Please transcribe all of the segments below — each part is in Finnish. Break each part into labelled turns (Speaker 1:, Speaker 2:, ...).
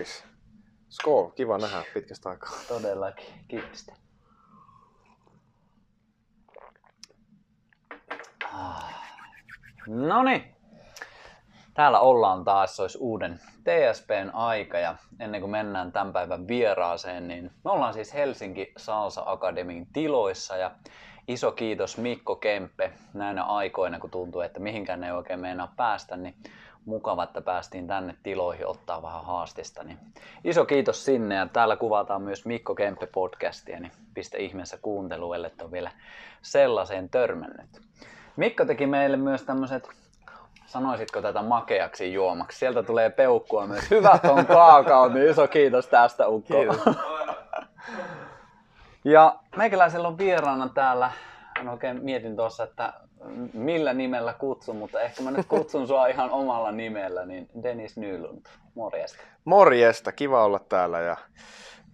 Speaker 1: Terppis. Skol, kiva nähdä pitkästä aikaa.
Speaker 2: Todellakin, kiitos. No niin, täällä ollaan taas, se olisi uuden TSPn aika ja ennen kuin mennään tämän päivän vieraaseen, niin me ollaan siis Helsinki Salsa Akademin tiloissa ja iso kiitos Mikko Kemppe näinä aikoina, kun tuntuu, että mihinkään ei oikein meinaa päästä, niin mukava, että päästiin tänne tiloihin ottaa vähän haastista. Niin iso kiitos sinne ja täällä kuvataan myös Mikko Kemppe podcastia, niin pistä ihmeessä kuunteluelle, että on vielä sellaiseen törmännyt. Mikko teki meille myös tämmöiset sanoisitko tätä makeaksi juomaksi? Sieltä tulee peukkua myös. Hyvät on kaakao, niin iso kiitos tästä Ukko. Kiitos. Ja meikäläisellä on vieraana täällä, en oikein mietin tuossa, että millä nimellä kutsun, mutta ehkä mä nyt kutsun sua ihan omalla nimellä, niin Dennis Nylund. Morjesta.
Speaker 1: Morjesta, kiva olla täällä ja,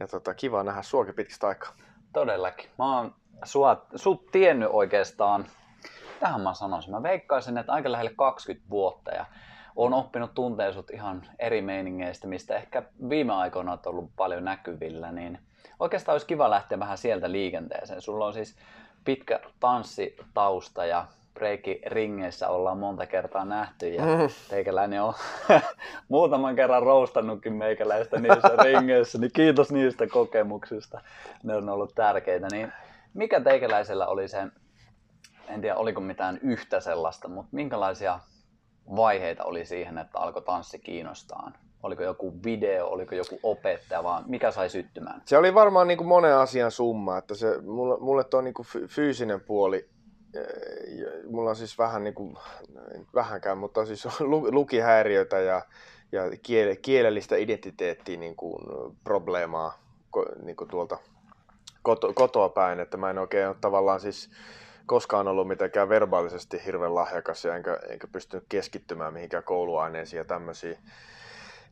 Speaker 1: ja tota, kiva nähdä suokin pitkästä aikaa.
Speaker 2: Todellakin. Mä oon sua, sut tiennyt oikeastaan, tähän mä sanoisin, mä veikkaisin, että aika lähelle 20 vuotta ja oon oppinut tunteen sut ihan eri meiningeistä, mistä ehkä viime aikoina on ollut paljon näkyvillä, niin oikeastaan olisi kiva lähteä vähän sieltä liikenteeseen. Sulla on siis pitkä tanssitausta ja breikki ringeissä ollaan monta kertaa nähty ja mm-hmm. teikäläinen on muutaman kerran roustannutkin meikäläistä niissä ringeissä, niin kiitos niistä kokemuksista. Ne on ollut tärkeitä. Niin mikä teikäläisellä oli se, en tiedä oliko mitään yhtä sellaista, mutta minkälaisia vaiheita oli siihen, että alkoi tanssi kiinnostaa? Oliko joku video, oliko joku opettaja, vaan mikä sai syttymään?
Speaker 1: Se oli varmaan niin kuin monen asian summa, että se, mulle, mulle tuo niin kuin fyysinen puoli, mulla on siis vähän niin kuin, vähänkään, mutta siis lukihäiriöitä ja, ja kiel, kielellistä identiteettiä niin kuin probleemaa niin kuin tuolta koto, kotoa päin, että mä en oikein ole tavallaan siis koskaan ollut mitenkään verbaalisesti hirveän lahjakas ja enkä, enkä pystynyt keskittymään mihinkään kouluaineisiin ja tämmöisiin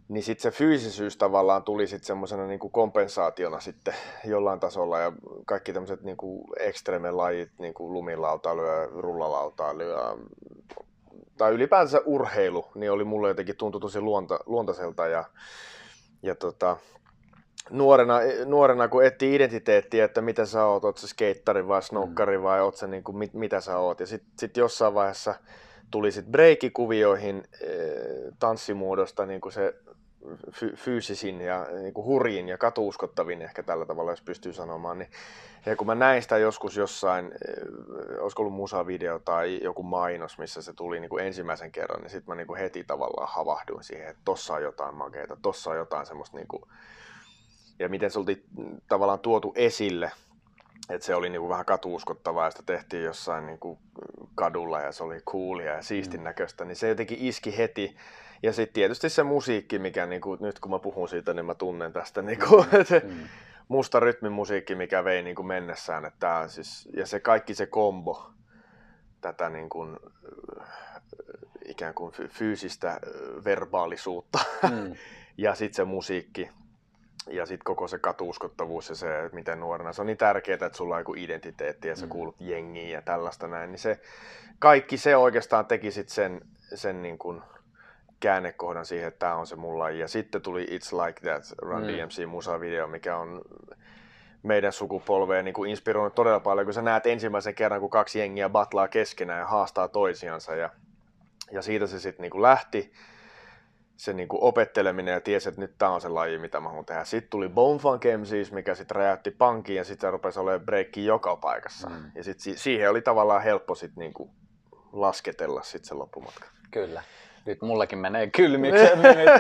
Speaker 1: niin sitten se fyysisyys tavallaan tuli sitten semmoisena niin kompensaationa sitten jollain tasolla ja kaikki tämmöiset niin ekstreme lajit, niin kuin lumilautailu ja rullalautailu ja, tai ylipäänsä urheilu, niin oli mulle jotenkin tuntu tosi luonta, luontaiselta ja, ja tota, nuorena, nuorena, kun etsii identiteettiä, että mitä sä oot, oot sä skeittari vai snokkari vai oot sä niin kuin, mit, mitä sä oot. Ja sitten sit jossain vaiheessa tuli sitten breikikuvioihin e, tanssimuodosta niin kuin se fy- fyysisin ja niin kuin hurjin ja katuuskottavin ehkä tällä tavalla, jos pystyy sanomaan. Niin, ja kun mä näin sitä joskus jossain, eh, olisiko ollut musavideo tai joku mainos, missä se tuli niin kuin ensimmäisen kerran, niin sitten mä niin kuin heti tavallaan havahduin siihen, että tossa on jotain makeita, tossa on jotain semmoista niin kuin, ja miten se oli tavallaan tuotu esille, että se oli niinku vähän katuuskottavaa ja sitä tehtiin jossain niinku kadulla ja se oli coolia ja siistin mm. näköistä, niin se jotenkin iski heti ja sitten tietysti se musiikki, mikä niinku, nyt kun mä puhun siitä, niin mä tunnen tästä niinku, mm. mm. musta rytmimusiikki, mikä vei niinku mennessään. Että siis, ja se kaikki se kombo, tätä niinku, ikään kuin fyysistä verbaalisuutta mm. ja sitten se musiikki ja sitten koko se katuuskottavuus ja se, että miten nuorena. Se on niin tärkeää, että sulla on joku identiteetti ja sä mm. kuulut jengiin ja tällaista näin. Niin se, kaikki se oikeastaan teki sit sen, sen niin kuin, käännekohdan siihen, että tämä on se mun laji. Ja sitten tuli It's Like That, Run mm. DMC musavideo, mikä on meidän sukupolveen niin kuin inspiroinut todella paljon, kun sä näet ensimmäisen kerran, kun kaksi jengiä batlaa keskenään ja haastaa toisiansa. Ja, ja siitä se sitten niin lähti se niin kuin opetteleminen ja tiesi, että nyt tämä on se laji, mitä mä haluan tehdä. Sitten tuli Bone Funk MCs, mikä sitten räjäytti pankin ja sitten rupesi olemaan breikki joka paikassa. Mm. Ja sitten siihen oli tavallaan helppo sitten niin kuin lasketella sitten se loppumatka.
Speaker 2: Kyllä nyt mullakin menee kylmiksi.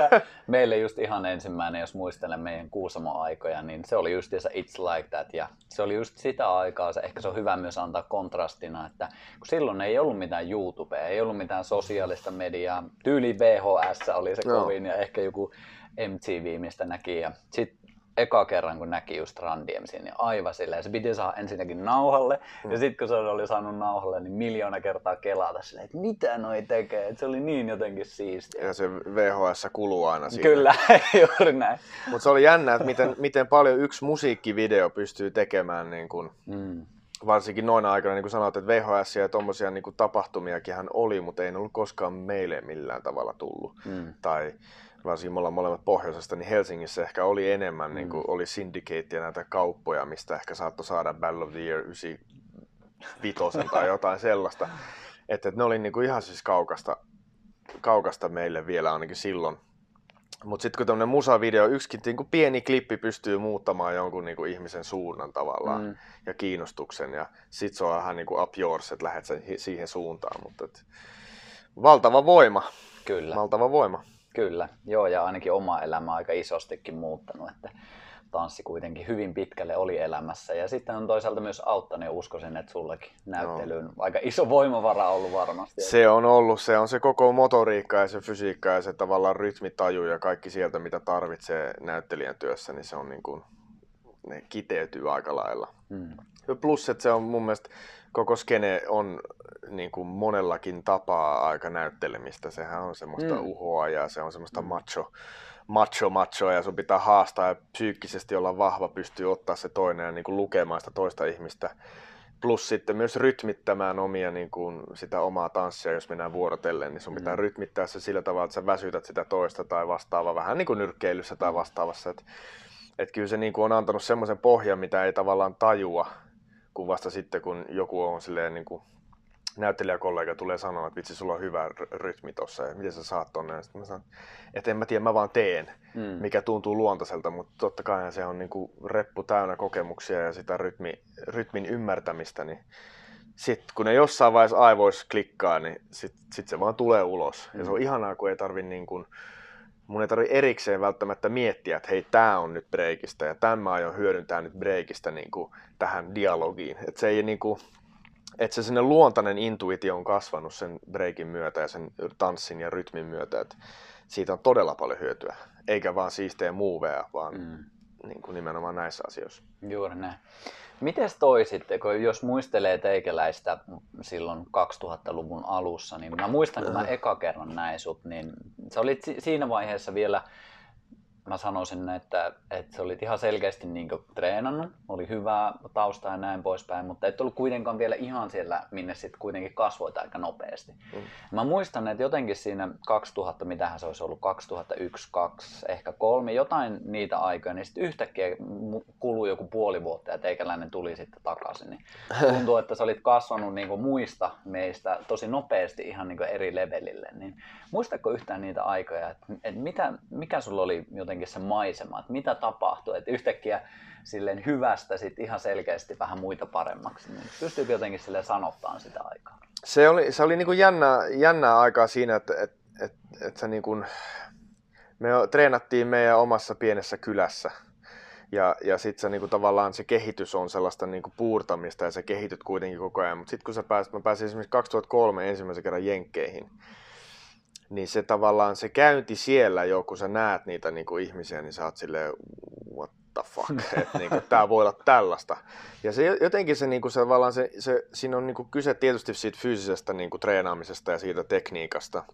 Speaker 2: meille just ihan ensimmäinen, jos muistelen meidän Kuusamo-aikoja, niin se oli just se It's Like That. Ja se oli just sitä aikaa, se, ehkä se on hyvä myös antaa kontrastina, että kun silloin ei ollut mitään YouTubea, ei ollut mitään sosiaalista mediaa, tyyli VHS oli se kovin no. ja ehkä joku MTV, mistä näki. Ja sitten eka kerran, kun näki just Run DMCin, niin aivan silleen, se piti saada ensinnäkin nauhalle, mm. ja sitten kun se oli saanut nauhalle, niin miljoona kertaa kelata silleen, että mitä noi tekee, että se oli niin jotenkin siistiä.
Speaker 1: Ja se VHS kuluu aina siinä.
Speaker 2: Kyllä, juuri näin.
Speaker 1: Mutta se oli jännä, että miten, miten paljon yksi musiikkivideo pystyy tekemään, niin kun, mm. varsinkin noina aikana, niin kuin sanoit, että VHS ja tuommoisia niin tapahtumiakin hän oli, mutta ei ollut koskaan meille millään tavalla tullut. Mm. Tai varsinkin me ollaan molemmat pohjoisesta, niin Helsingissä ehkä oli enemmän, mm. niin kuin oli syndicate ja näitä kauppoja, mistä ehkä saattoi saada Battle of the Year 95 tai jotain sellaista. Että, että ne oli niin kuin ihan siis kaukasta, kaukasta meille vielä ainakin silloin. Mutta sitten kun tämmöinen musavideo, yksikin niin kuin pieni klippi pystyy muuttamaan jonkun niin kuin ihmisen suunnan tavallaan mm. ja kiinnostuksen. Ja sitten se on vähän niin kuin up yours, että lähdet siihen suuntaan. Mutta et, valtava voima.
Speaker 2: Kyllä.
Speaker 1: Valtava voima.
Speaker 2: Kyllä, joo ja ainakin oma elämä aika isostikin muuttanut, että tanssi kuitenkin hyvin pitkälle oli elämässä ja sitten on toisaalta myös auttanut ja uskoisin, että sullekin näyttelyyn no. aika iso voimavara ollut varmasti.
Speaker 1: Se on ollut, se on se koko motoriikka ja se fysiikka ja se tavallaan rytmitaju ja kaikki sieltä mitä tarvitsee näyttelijän työssä, niin se on niin kuin, ne kiteytyy aika lailla. Mm. Plus, että se on mun mielestä koko skene on niin kuin monellakin tapaa aika näyttelemistä. Sehän on semmoista mm. uhoa ja se on semmoista mm. macho, macho, macho ja sun pitää haastaa ja psyykkisesti olla vahva, pystyy ottaa se toinen ja niin kuin lukemaan sitä toista ihmistä. Plus sitten myös rytmittämään omia niin kuin sitä omaa tanssia, jos mennään vuorotellen, niin sun pitää mm. rytmittää se sillä tavalla, että sä väsytät sitä toista tai vastaava, vähän niin kuin nyrkkeilyssä tai vastaavassa. Että et kyllä se niin kuin on antanut semmoisen pohjan, mitä ei tavallaan tajua, kun vasta sitten, kun joku on silleen niin kuin näyttelijäkollega tulee sanoa, että vitsi, sulla on hyvä rytmi tossa ja miten sä saat tonne. Sitten mä sanon, että en mä tiedä, mä vaan teen, mm. mikä tuntuu luontaiselta, mutta totta kai se on niin kuin reppu täynnä kokemuksia ja sitä rytmi, rytmin ymmärtämistä, niin sitten kun ne jossain vaiheessa aivoissa klikkaa, niin sitten sit se vaan tulee ulos. Mm. Ja se on mm. ihanaa, kun ei tarvi niin kuin, mun ei tarvi erikseen välttämättä miettiä, että hei, tämä on nyt breikistä ja tämä mä aion hyödyntää nyt breikistä niin kuin, tähän dialogiin. Että se ei niin kuin, että se sinne luontainen intuitio on kasvanut sen breikin myötä ja sen tanssin ja rytmin myötä, että siitä on todella paljon hyötyä, eikä vaan siistejä muuveja, vaan mm. Niin kuin nimenomaan näissä asioissa.
Speaker 2: Juuri näin. Miten toi sitten, kun jos muistelee teikäläistä silloin 2000-luvun alussa, niin mä muistan, kun mä eka kerran näin sut, niin sä olit siinä vaiheessa vielä mä sanoisin, että, että se oli ihan selkeästi niin treenannut, oli hyvää taustaa ja näin poispäin, mutta et ollut kuitenkaan vielä ihan siellä, minne sitten kuitenkin kasvoit aika nopeasti. Mm. Mä muistan, että jotenkin siinä 2000, mitähän se olisi ollut, 2001, 2, ehkä kolme, jotain niitä aikoja, niin sitten yhtäkkiä kului joku puoli vuotta ja teikäläinen tuli sitten takaisin. Niin tuntuu, että sä olit kasvanut niin muista meistä tosi nopeasti ihan niin eri levelille. Niin muistatko yhtään niitä aikoja, että, että mitä, mikä sulla oli jotenkin se maisema, että mitä tapahtuu, että yhtäkkiä silleen hyvästä sit ihan selkeästi vähän muita paremmaksi, niin pystyykö jotenkin sille sanottaan sitä aikaa?
Speaker 1: Se oli, se oli niin kuin jännää, jännää aikaa siinä, että, että, että, että se niin kuin, me treenattiin meidän omassa pienessä kylässä ja, ja sitten se niinku, tavallaan se kehitys on sellaista niinku, puurtamista ja se kehityt kuitenkin koko ajan. Mutta sitten kun sä pääsit, mä pääsin esimerkiksi 2003 ensimmäisen kerran Jenkkeihin, niin se tavallaan se käynti siellä jo, kun sä näet niitä niin kuin ihmisiä, niin sä oot silleen, what the fuck, että niin kuin, tää voi olla tällaista. Ja se jotenkin se, niin kuin, se, tavallaan se, se, siinä on niin kuin kyse tietysti siitä fyysisestä niin kuin, treenaamisesta ja siitä tekniikasta,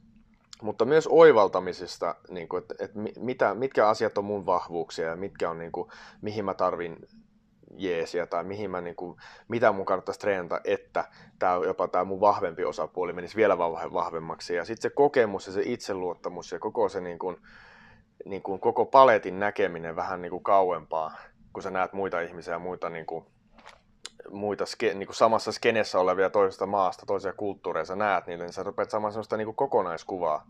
Speaker 1: mutta myös oivaltamisesta, niin kuin, että, että mitä, mitkä asiat on mun vahvuuksia ja mitkä on, niin kuin, mihin mä tarvin jeesiä tai mihin mä, niin kuin, mitä mun kannattaisi treenata, että tää, jopa tämä mun vahvempi osapuoli menisi vielä vahvemmaksi. Ja sitten se kokemus ja se itseluottamus ja koko se niin kuin, niin kuin koko paletin näkeminen vähän niin kuin kauempaa, kun sä näet muita ihmisiä ja muita, niin kuin, muita ske, niin kuin samassa skenessä olevia toisesta maasta, toisia kulttuureja, sä näet niitä, niin sä rupeat saamaan sellaista niin kuin kokonaiskuvaa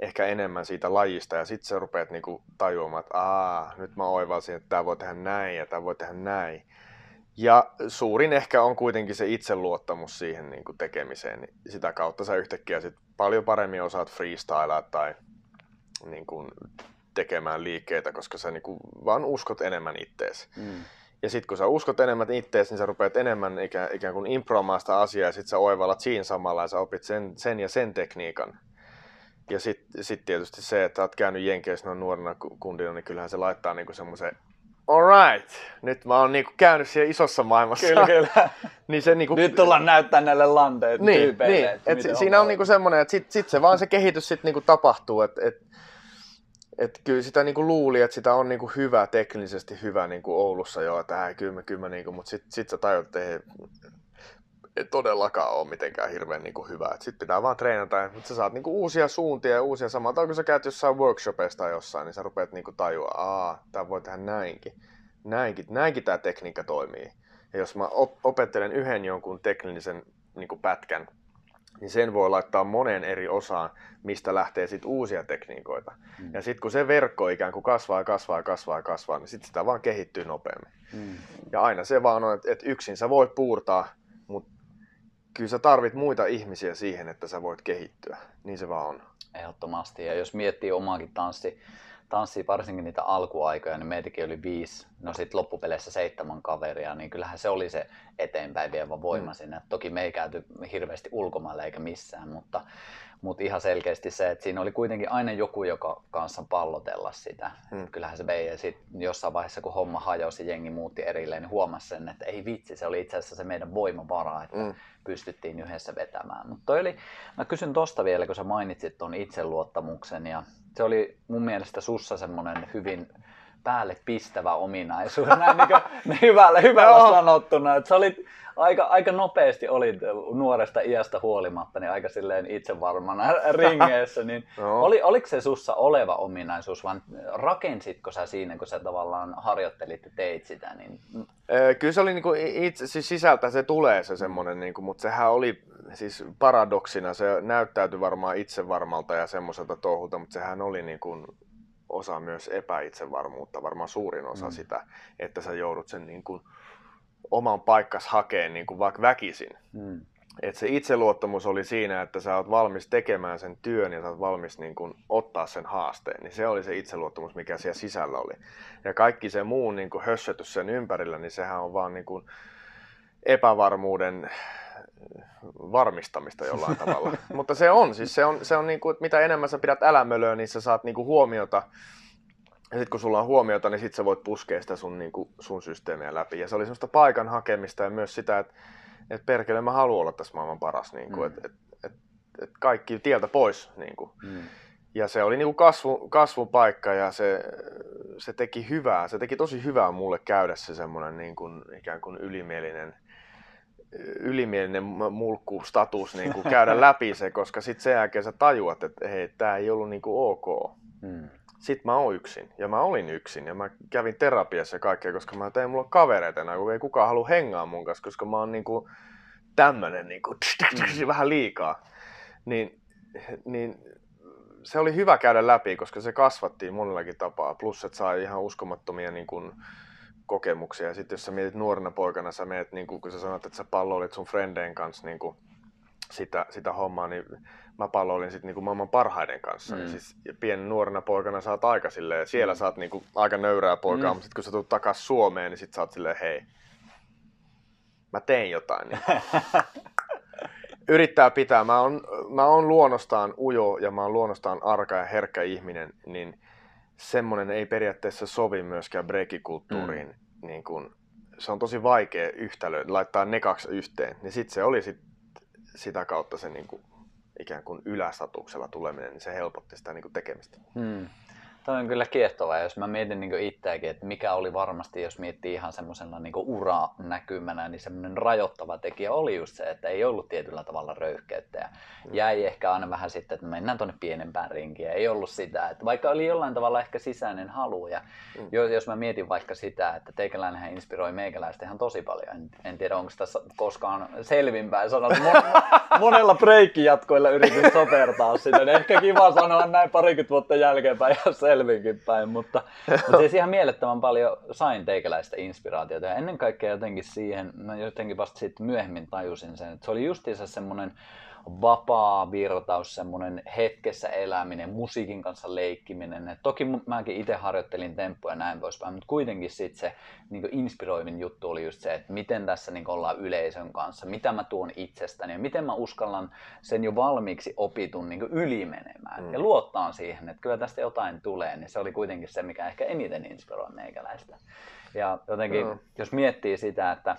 Speaker 1: ehkä enemmän siitä lajista ja sitten sä rupeat niinku tajuamaan, että Aa, nyt mä oivalsin, että tämä voi tehdä näin ja tämä voi tehdä näin. Ja suurin ehkä on kuitenkin se itseluottamus siihen niin kuin tekemiseen. Niin sitä kautta sä yhtäkkiä sit paljon paremmin osaat freestylaa tai niin kuin tekemään liikkeitä, koska sä niin kuin vaan uskot enemmän ittees. Mm. Ja sitten kun sä uskot enemmän ittees, niin sä rupeat enemmän ikään, ikään kuin improamaan sitä asiaa ja sitten sä oivallat siinä samalla ja sä opit sen, sen ja sen tekniikan. Ja sitten sit tietysti se, että oot käynyt Jenkeissä noin nuorena kundina, niin kyllähän se laittaa niinku semmoisen alright, nyt mä oon niinku käynyt siellä isossa maailmassa.
Speaker 2: Kyllä, kyllä.
Speaker 1: niin se niinku...
Speaker 2: Nyt tullaan näyttää näille lanteille
Speaker 1: niin, tyypeille. Niin. Et si- siinä on niinku semmoinen, että sit, sit se vaan se kehitys sit niinku tapahtuu, että et, et kyllä sitä niinku luuli, että sitä on niinku hyvä, teknisesti hyvä niinku Oulussa jo, että äh, kyllä kyllä niinku, mutta sitten sit sä tajut, että ei, todellakaan ole mitenkään hirveän niin kuin hyvä. Sitten pitää vaan treenata, mutta sä saat niin kuin uusia suuntia ja uusia samalta, kun sä käyt jossain workshopista jossain, niin sä rupeat niin kuin tajua, aa, tää voi tehdä näinkin. Näinkin, näinkin tämä tekniikka toimii. Ja jos mä opettelen yhden jonkun teknisen niin kuin pätkän, niin sen voi laittaa moneen eri osaan, mistä lähtee sitten uusia tekniikoita. Mm. Ja sitten kun se verkko ikään kuin kasvaa ja kasvaa ja kasvaa ja kasvaa, niin sitten sitä vaan kehittyy nopeammin. Mm. Ja aina se vaan on, että, että yksin sä voit puurtaa, kyllä sä tarvit muita ihmisiä siihen, että sä voit kehittyä. Niin se vaan on.
Speaker 2: Ehdottomasti. Ja jos miettii omaakin tanssi, tanssia varsinkin niitä alkuaikoja, niin meitäkin oli viisi, no sitten loppupeleissä seitsemän kaveria, niin kyllähän se oli se eteenpäin vievä voima mm. sinne. Toki me ei käyty hirveästi ulkomaille eikä missään, mutta, mutta ihan selkeästi se, että siinä oli kuitenkin aina joku, joka kanssa pallotella sitä. Mm. Kyllähän se vei ja sitten jossain vaiheessa, kun homma hajosi, jengi muutti erilleen, niin huomasi sen, että ei vitsi, se oli itse asiassa se meidän voimavara, että mm. pystyttiin yhdessä vetämään. Mutta oli, mä kysyn tosta vielä, kun sä mainitsit tuon itseluottamuksen ja se oli mun mielestä sussa semmoinen hyvin päälle pistävä ominaisuus, näin niin kuin, hyvällä, hyvällä sanottuna. Että sä olit aika, aika nopeasti olit nuoresta iästä huolimatta niin aika silleen itsevarmana ringeessä. Niin no. oli, oliko se sussa oleva ominaisuus, vai rakensitko sä siinä, kun sä tavallaan harjoittelit ja teit sitä? Niin...
Speaker 1: Kyllä se oli niinku itse, siis sisältä se tulee se semmoinen, niinku, mutta sehän oli siis paradoksina, se näyttäytyi varmaan itsevarmalta ja semmoiselta touhulta, mutta sehän oli niinku osa myös epäitsevarmuutta, varmaan suurin osa mm. sitä, että sä joudut sen niin kuin oman paikkas hakeen niin kuin vaikka väkisin. Mm. Et se itseluottamus oli siinä, että sä oot valmis tekemään sen työn ja sä oot valmis niin kuin, ottaa sen haasteen. Niin se oli se itseluottamus, mikä siellä sisällä oli. Ja kaikki se muu niin kuin hössötys sen ympärillä, niin sehän on vaan niin kuin, epävarmuuden varmistamista jollain tavalla. Mutta se on, siis se on, se on niin kuin, että mitä enemmän sä pidät älämölöä, niin sä saat niin kuin huomiota. Ja sitten kun sulla on huomiota, niin sitten sä voit puskea sitä sun, niin kuin, sun systeemiä läpi. Ja se oli semmoista paikan hakemista ja myös sitä, että, että perkele mä haluan olla tässä maailman paras. Niin kuin, mm. että, että, että, että kaikki tieltä pois. Niin kuin. Mm. Ja se oli niin kuin kasvu, kasvun paikka ja se, se teki hyvää. Se teki tosi hyvää mulle käydä se semmoinen niin kuin, ikään kuin ylimielinen ylimielinen mulkku-status niin kuin käydä läpi se, koska sitten sen jälkeen sä tajuat, että hei, tämä ei ollut niin kuin ok. Hmm. Sitten mä oon yksin ja mä olin yksin ja mä kävin terapiassa ja kaikkea, koska mä tein mulla kavereita enää, kun ei kukaan halua hengaa mun kanssa, koska mä oon niin kuin tämmönen niin kuin, vähän liikaa. Niin, niin se oli hyvä käydä läpi, koska se kasvattiin monellakin tapaa. Plus, että sai ihan uskomattomia niin kuin, kokemuksia. Ja sitten jos sä mietit nuorena poikana, sä meet, niin kun sä sanoit, että sä palloilit sun frendeen kanssa niin kuin sitä, sitä hommaa, niin mä palloilin sitten niin maailman parhaiden kanssa. Mm. Niin siis pienen nuorena poikana sä oot aika silleen, siellä mm. sä oot niin kuin aika nöyrää poikaa, mm. mutta sitten kun sä tulet takas Suomeen, niin sit sä oot silleen, hei, mä tein jotain. Niin. Yrittää pitää. Mä oon, mä oon luonnostaan ujo ja mä oon luonnostaan arka ja herkkä ihminen, niin semmoinen ei periaatteessa sovi myöskään breikikulttuuriin. Mm. Niin kun, se on tosi vaikea yhtälö, laittaa ne kaksi yhteen. Niin sitten se oli sit, sitä kautta se niin kuin, ikään kuin ylästatuksella tuleminen, niin se helpotti sitä niin tekemistä. Mm.
Speaker 2: Toi on kyllä kiehtovaa, jos mä mietin niin itseäkin, että mikä oli varmasti, jos miettii ihan semmoisena niin uranäkymänä, niin semmoinen rajoittava tekijä oli just se, että ei ollut tietyllä tavalla röyhkeyttä ja mm. jäi ehkä aina vähän sitten, että mennään tuonne pienempään rinkiin. Ei ollut sitä, että vaikka oli jollain tavalla ehkä sisäinen halu ja mm. jos mä mietin vaikka sitä, että teikäläinenhän inspiroi meikäläistä ihan tosi paljon. En, en tiedä, onko tässä koskaan selvinpäin sanottu. Mon, monella breikkijatkoilla yritin sopertaa sitä, niin ehkä kiva sanoa näin parikymmentä vuotta jälkeenpäin, jos se selvinkin päin, mutta, mutta siis ihan mielettömän paljon sain teikäläistä inspiraatiota. Ja ennen kaikkea jotenkin siihen, mä jotenkin vasta sitten myöhemmin tajusin sen, että se oli justiinsa semmoinen vapaa virtaus, semmoinen hetkessä eläminen, musiikin kanssa leikkiminen. Et toki mäkin itse harjoittelin temppuja ja näin poispäin, mutta kuitenkin sit se niin inspiroivin juttu oli just se, että miten tässä niin ollaan yleisön kanssa, mitä mä tuon itsestäni ja miten mä uskallan sen jo valmiiksi opitun niin ylimenemään mm. ja luottaa siihen, että kyllä tästä jotain tulee, niin se oli kuitenkin se, mikä ehkä eniten inspiroi meikäläistä. Ja jotenkin, mm. jos miettii sitä, että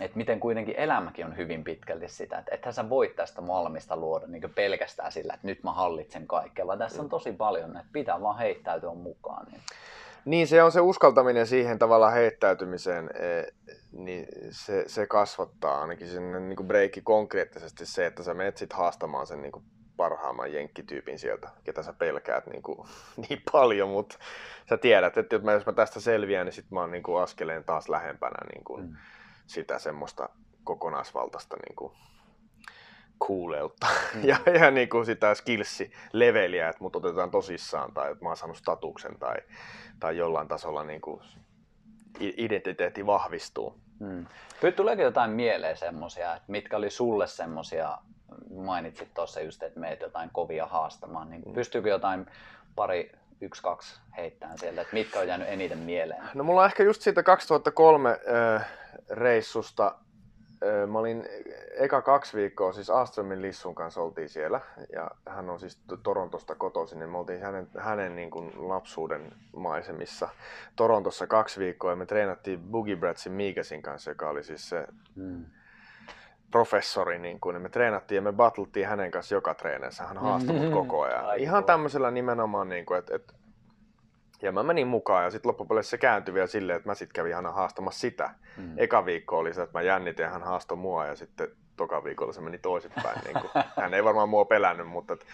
Speaker 2: että miten kuitenkin elämäkin on hyvin pitkälti sitä, että ethän sä voi tästä maailmasta luoda niin pelkästään sillä, että nyt mä hallitsen kaikkea, vaan tässä on mm. tosi paljon, että pitää vaan heittäytyä mukaan. Niin.
Speaker 1: Niin, se on se uskaltaminen siihen tavallaan heittäytymiseen, eh, niin se, se kasvattaa ainakin sinne niin kuin breikki konkreettisesti se, että sä menet sit haastamaan sen niin kuin parhaamman jenkkityypin sieltä, ketä sä pelkäät niin, kuin, niin paljon, mutta sä tiedät, että jos mä tästä selviän, niin sit mä oon niin kuin askeleen taas lähempänä niin kuin mm. Sitä semmoista kokonaisvaltaista niin kuin kuuleutta mm. ja, ja niin kuin sitä skillsi-leveliä, että mut otetaan tosissaan tai että mä oon saanut statuksen tai, tai jollain tasolla niin kuin identiteetti vahvistuu. Mm.
Speaker 2: Tuleeko jotain mieleen semmoisia, että mitkä oli sulle semmoisia, mainitsit tuossa just, että meitä jotain kovia haastamaan, niin mm. pystyykö jotain pari, yksi, kaksi heittämään sieltä, että mitkä on jäänyt eniten mieleen?
Speaker 1: No mulla on ehkä just siitä 2003 äh, reissusta. Mä olin eka kaksi viikkoa, siis Astromin Lissun kanssa oltiin siellä, ja hän on siis Torontosta kotoisin, niin me oltiin hänen, hänen niin kuin lapsuuden maisemissa Torontossa kaksi viikkoa, ja me treenattiin Boogie Bratsin Miikasin kanssa, joka oli siis se hmm. professori, niin kuin, ja me treenattiin ja me battlettiin hänen kanssa joka treeneissä, hän haastoi mut koko ajan. Ihan tämmöisellä nimenomaan, niin kuin, että, että ja mä menin mukaan ja sitten loppupeleissä se kääntyi vielä silleen, että mä sitten kävin aina haastamassa sitä. Mm. Eka viikko oli se, että mä jännitin ja hän haastoi mua ja sitten toka viikolla se meni toisinpäin. niin kuin, hän ei varmaan mua pelännyt, mutta, et,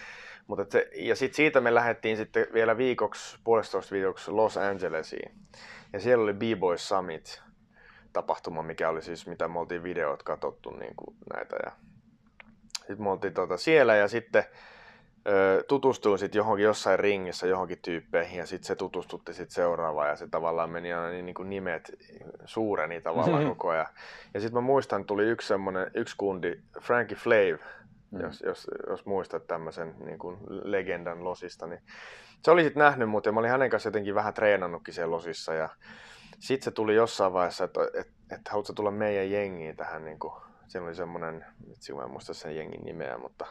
Speaker 1: mutta se, ja sitten siitä me lähdettiin sitten vielä viikoksi, puolestoista viikoksi Los Angelesiin. Ja siellä oli B-Boy Summit tapahtuma, mikä oli siis mitä me oltiin videot katsottu niin kuin näitä. Ja sitten me oltiin tuota siellä ja sitten tutustuin sitten johonkin jossain ringissä johonkin tyyppeihin ja sitten se tutustutti sitten seuraavaan ja se tavallaan meni aina niin, niin kuin nimet suureni tavallaan koko ajan. Ja sitten mä muistan, tuli yksi semmoinen, yksi kundi, Frankie Flave, mm. jos, jos, jos muistat tämmöisen niin kuin legendan losista, niin se oli sitten nähnyt mut ja mä olin hänen kanssa jotenkin vähän treenannutkin siellä losissa ja sitten se tuli jossain vaiheessa, että et, et, haluatko tulla meidän jengiin tähän, niin kuin, siinä oli semmoinen, itse mä en muista sen jengin nimeä, mutta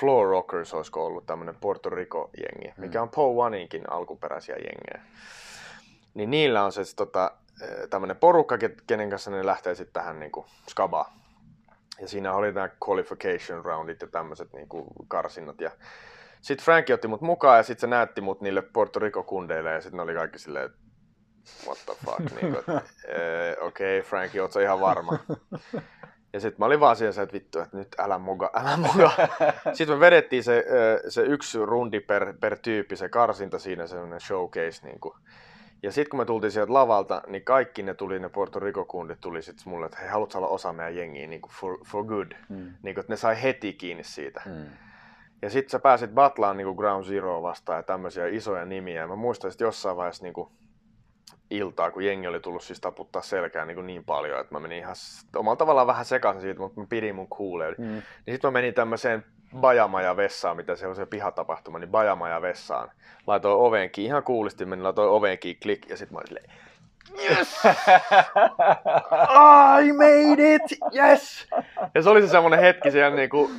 Speaker 1: Floor Rockers olisiko ollut tämmöinen Puerto Rico-jengi, mikä on Paul Waninkin alkuperäisiä jengejä. Niin niillä on se tota, eh, tämmöinen porukka, kenen kanssa ne lähtee sitten tähän niin kuin skabaan. Ja siinä oli nämä qualification roundit ja tämmöiset niin kuin karsinnat. Ja sitten Frankie otti mut mukaan ja sitten se näytti mut niille Puerto Rico-kundeille ja sitten ne oli kaikki silleen, what the fuck, niin okei okay, Frankie, ootko ihan varma? Ja sitten mä olin vaan siellä, että vittu, että nyt älä moga, älä moga. sitten me vedettiin se, se yksi rundi per, per tyyppi, se karsinta siinä, semmoinen showcase. Niin kuin. Ja sitten kun me tultiin sieltä lavalta, niin kaikki ne tuli, ne Puerto Rico-kundit tuli sitten mulle, että hei, haluatko olla osa meidän jengiä niin kuin for, for good. Mm. Niin kuin, että ne sai heti kiinni siitä. Mm. Ja sitten sä pääsit batlaan niin kuin Ground Zero vastaan ja tämmöisiä isoja nimiä. Ja mä muistan, että jossain vaiheessa niin kuin, iltaa, kun jengi oli tullut siis taputtaa selkään niin, niin paljon, että mä menin ihan omalla tavallaan vähän sekaisin siitä, mutta mä pidin mun kuuleen. Mm. Niin sitten mä menin tämmöiseen Bajamaja vessaan, mitä se on se pihatapahtuma, niin Bajamaja vessaan. Laitoin ovenkin, ihan kuulisti menin, laitoin ovenkin klik ja sitten mä olin silleen, Yes! I made it! Yes! Ja se oli se semmoinen hetki siellä niinku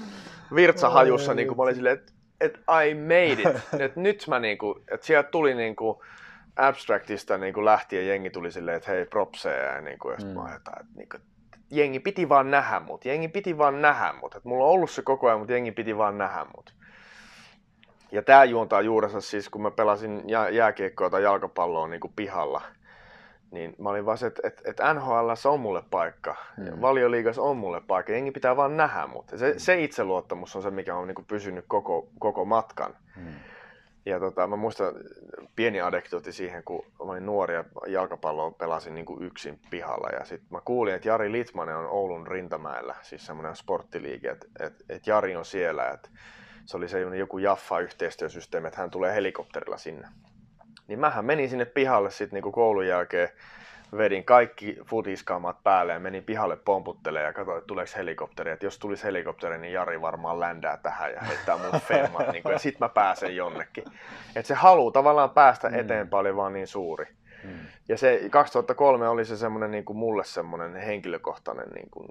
Speaker 1: virtsahajussa, niinku mä olin silleen, että et I made it. Et nyt mä niinku, että sieltä tuli niinku, abstractista niin kuin lähti ja jengi tuli silleen, että hei propseja ja niin kuin, ja mm. mä että niin kuin, jengi piti vaan nähdä mut, jengi piti vaan nähdä mut. Et mulla on ollut se koko ajan, mutta jengi piti vaan nähdä mut. Ja tämä juontaa juurensa siis, kun mä pelasin jä- jääkiekkoa tai jalkapalloa niin kuin pihalla, niin mä olin vaan se, että, että, että NHL on mulle paikka, mm. valioliigassa on mulle paikka, jengi pitää vaan nähdä mut. Se, mm. se itseluottamus on se, mikä on niin kuin pysynyt koko, koko matkan. Mm. Ja tota, mä muistan pieni anekdootti siihen, kun mä olin nuori ja jalkapalloa pelasin niin kuin yksin pihalla. Ja sitten mä kuulin, että Jari Litmanen on Oulun rintamäellä, siis semmoinen sporttiliike, että, että, että Jari on siellä. Että se oli se joku Jaffa-yhteistyösysteemi, että hän tulee helikopterilla sinne. Niin mähän menin sinne pihalle sitten niin koulun jälkeen vedin kaikki futiskaamat päälle ja menin pihalle pomputtelemaan ja katsoin, että tuleeko helikopteri. Että jos tulisi helikopteri, niin Jari varmaan ländää tähän ja heittää mun femmat. niin kuin, ja sit mä pääsen jonnekin. Että se halu tavallaan päästä mm. eteenpäin oli vaan niin suuri. Mm. Ja se 2003 oli se semmoinen niin kuin mulle semmoinen henkilökohtainen niin kuin,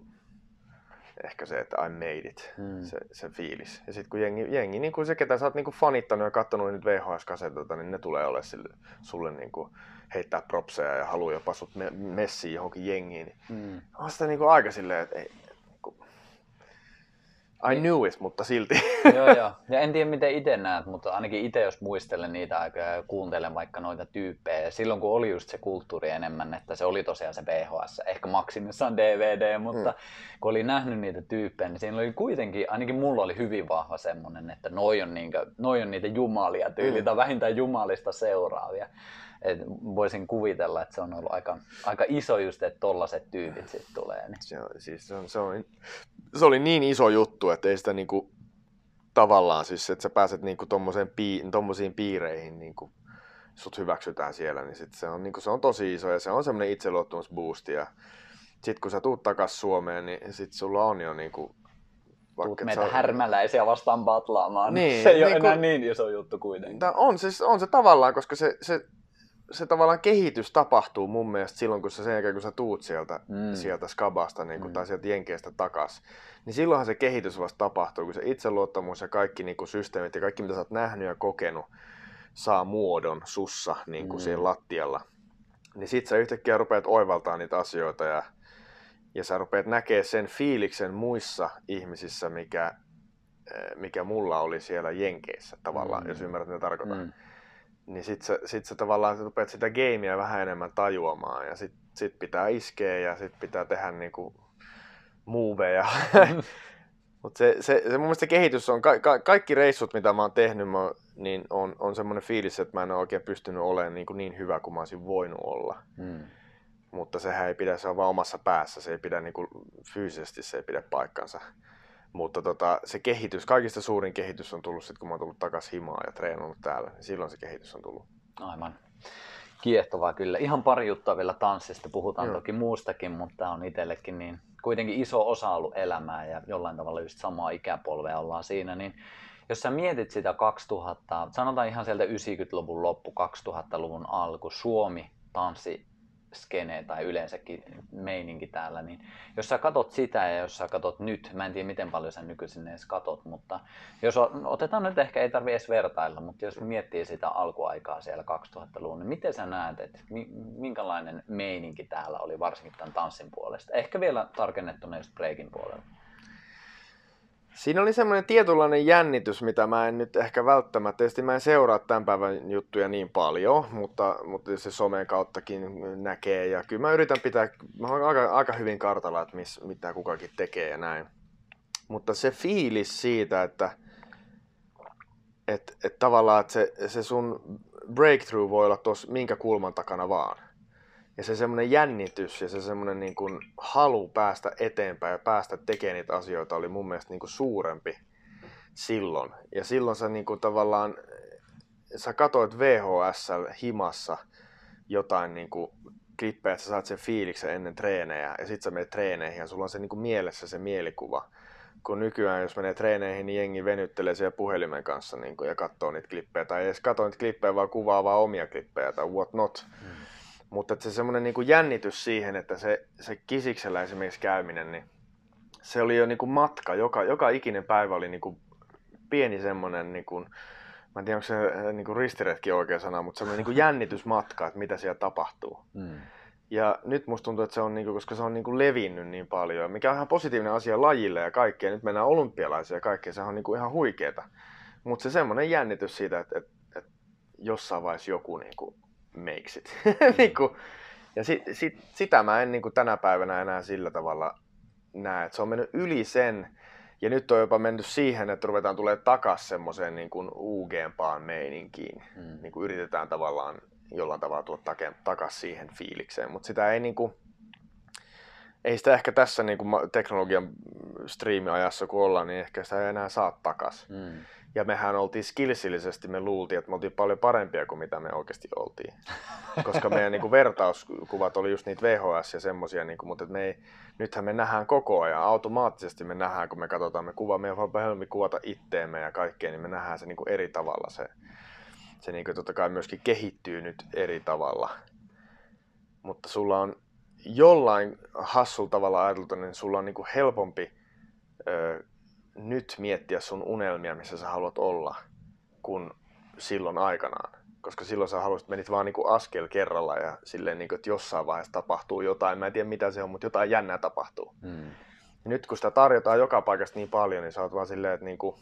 Speaker 1: ehkä se, että I made it, mm. se, se fiilis. Ja sitten kun jengi, jengi niin kuin se, ketä sä oot niin kuin fanittanut ja katsonut nyt VHS-kasetota, niin ne tulee olemaan sille, sulle niin kuin, heittää propseja ja haluaa jopa sut messiin johonkin jengiin. Niin mm. On sitä niin kuin aika silleen, että ei. I knew it, mutta silti.
Speaker 2: joo, joo. Ja en tiedä miten itse näet, mutta ainakin itse jos muistelen niitä aikoja ja kuuntelen vaikka noita tyyppejä. Ja silloin kun oli just se kulttuuri enemmän, että se oli tosiaan se VHS, ehkä maksimissaan DVD, mutta mm. kun oli nähnyt niitä tyyppejä, niin siinä oli kuitenkin, ainakin mulla oli hyvin vahva semmoinen, että noi on, niinkö, noi on niitä jumalia tyyli, mm. tai vähintään jumalista seuraavia. Et voisin kuvitella, että se on ollut aika, aika iso just, että tollaset tyypit sitten tulee. Niin.
Speaker 1: Se, on, siis se, on, se, on, se oli niin iso juttu, että ei sitä niinku, tavallaan siis, että sä pääset niinku tommosiin piireihin, niinku, sut hyväksytään siellä, niin sit se, on, niinku, se on tosi iso ja se on semmoinen itseluottamusboosti. Ja sit kun sä tuut takas Suomeen, niin sit sulla on jo niinku,
Speaker 2: Tuut meitä sä... härmäläisiä vastaan batlaamaan, niin, se ei niin ole enää niin iso juttu kuitenkin.
Speaker 1: On, siis, on se tavallaan, koska se, se se tavallaan kehitys tapahtuu mun mielestä silloin, kun sä sen jälkeen, kun sä tuut sieltä, mm. sieltä skabasta niin kun, mm. tai sieltä jenkeistä takas, niin silloinhan se kehitys vasta tapahtuu, kun se itseluottamus ja kaikki niin kun, systeemit ja kaikki, mitä sä oot nähnyt ja kokenut, saa muodon sussa niin kuin mm. siellä lattialla. Niin sit sä yhtäkkiä rupeat oivaltaa niitä asioita ja, ja sä rupeat näkee sen fiiliksen muissa ihmisissä, mikä, eh, mikä mulla oli siellä Jenkeissä tavallaan, mm. jos ymmärrät mitä tarkoitan. Mm niin sit sä, sit sä tavallaan rupeat sitä gameia vähän enemmän tajuamaan ja sit, sit pitää iskeä ja sit pitää tehdä niinku moveja. Mutta se, se, se, mun mielestä kehitys on, ka, ka, kaikki reissut mitä mä oon tehnyt, mä, niin on, on semmoinen fiilis, että mä en ole oikein pystynyt olemaan niin, kuin niin hyvä kuin mä olisin voinut olla. Hmm. Mutta sehän ei pidä, se on vaan omassa päässä, se ei pidä niin kuin, fyysisesti, se ei pidä paikkansa. Mutta tota, se kehitys, kaikista suurin kehitys on tullut sitten, kun mä oon tullut takaisin himaan ja treenannut täällä. Niin silloin se kehitys on tullut.
Speaker 2: Aivan. Kiehtovaa kyllä. Ihan pari juttua vielä tanssista. Puhutaan Joo. toki muustakin, mutta tämä on itsellekin niin kuitenkin iso osa ollut elämää ja jollain tavalla just samaa ikäpolvea ollaan siinä. Niin jos sä mietit sitä 2000, sanotaan ihan sieltä 90-luvun loppu, 2000-luvun alku, Suomi tanssi skene tai yleensäkin meininki täällä, niin jos sä katot sitä ja jos sä katot nyt, mä en tiedä miten paljon sä nykyisin edes katot, mutta jos otetaan nyt ehkä, ei tarvi edes vertailla, mutta jos miettii sitä alkuaikaa siellä 2000-luvun, niin miten sä näet, että minkälainen meininki täällä oli varsinkin tämän tanssin puolesta? Ehkä vielä tarkennettuna just breakin puolella.
Speaker 1: Siinä oli semmoinen tietynlainen jännitys, mitä mä en nyt ehkä välttämättä, tietysti mä en seuraa tämän päivän juttuja niin paljon, mutta, mutta se somen kauttakin näkee ja kyllä mä yritän pitää, mä olen aika, aika hyvin kartalla, että miss, mitä kukakin tekee ja näin. Mutta se fiilis siitä, että että, että tavallaan että se, se sun breakthrough voi olla tuossa minkä kulman takana vaan ja se semmoinen jännitys ja se semmoinen niin kuin halu päästä eteenpäin ja päästä tekemään niitä asioita oli mun mielestä niin kuin suurempi silloin. Ja silloin sä niin kuin tavallaan, sä katoit VHS himassa jotain niin kuin klippejä, että sä saat sen fiiliksen ennen treenejä ja sit sä menet treeneihin ja sulla on se niin kuin mielessä se mielikuva. Kun nykyään, jos menee treeneihin, niin jengi venyttelee siellä puhelimen kanssa niin kuin, ja katsoo niitä klippejä. Tai ei edes katso niitä klippejä, vaan kuvaa vaan omia klippejä tai what not. Mm mutta se semmoinen niin kuin jännitys siihen, että se, se kisiksellä esimerkiksi käyminen, niin se oli jo niin kuin matka. Joka, joka ikinen päivä oli niin kuin pieni semmoinen, niin kuin, mä en tiedä onko se äh, niin kuin ristiretki oikea sana, mutta semmoinen niin kuin jännitysmatka, että mitä siellä tapahtuu. Mm. Ja nyt musta tuntuu, että se on, niin kuin, koska se on niin kuin levinnyt niin paljon, mikä on ihan positiivinen asia lajille ja kaikkea. Nyt mennään olympialaisia ja kaikkea, se on niin kuin ihan huikeeta. Mutta se semmoinen jännitys siitä, että, että, että jossain vaiheessa joku niin kuin makes it. niin kuin, ja sit, sit, sitä mä en niin kuin tänä päivänä enää sillä tavalla näe, että se on mennyt yli sen, ja nyt on jopa mennyt siihen, että ruvetaan tulee takaisin semmoiseen niin kuin UG-paan meininkiin. Mm. Niin kuin yritetään tavallaan jollain tavalla tuoda takaisin siihen fiilikseen, mutta sitä ei niin kuin, ei sitä ehkä tässä niin kuin teknologian striimiajassa kun ollaan, niin ehkä sitä ei enää saa takaisin. Mm. Ja mehän oltiin skillsillisesti, me luultiin, että me oltiin paljon parempia kuin mitä me oikeasti oltiin. Koska meidän niin kuin, vertauskuvat oli just niitä VHS ja semmosia, niin kuin, mutta me ei, nythän me nähdään koko ajan, automaattisesti me nähdään, kun me katsotaan, me kuvaa, meidän on helpompi kuvata itteemme ja kaikkea, niin me nähdään se niin kuin eri tavalla. Se, se niin kuin, totta kai myöskin kehittyy nyt eri tavalla. Mutta sulla on jollain hassulla tavalla ajateltu, niin sulla on niin kuin helpompi nyt miettiä sun unelmia, missä sä haluat olla, kuin silloin aikanaan. Koska silloin sä haluaisit, menit vaan niinku askel kerralla ja silleen, niinku, että jossain vaiheessa tapahtuu jotain. Mä en tiedä mitä se on, mutta jotain jännää tapahtuu. Mm. Ja nyt kun sitä tarjotaan joka paikasta niin paljon, niin sä oot vaan silleen, että niinku,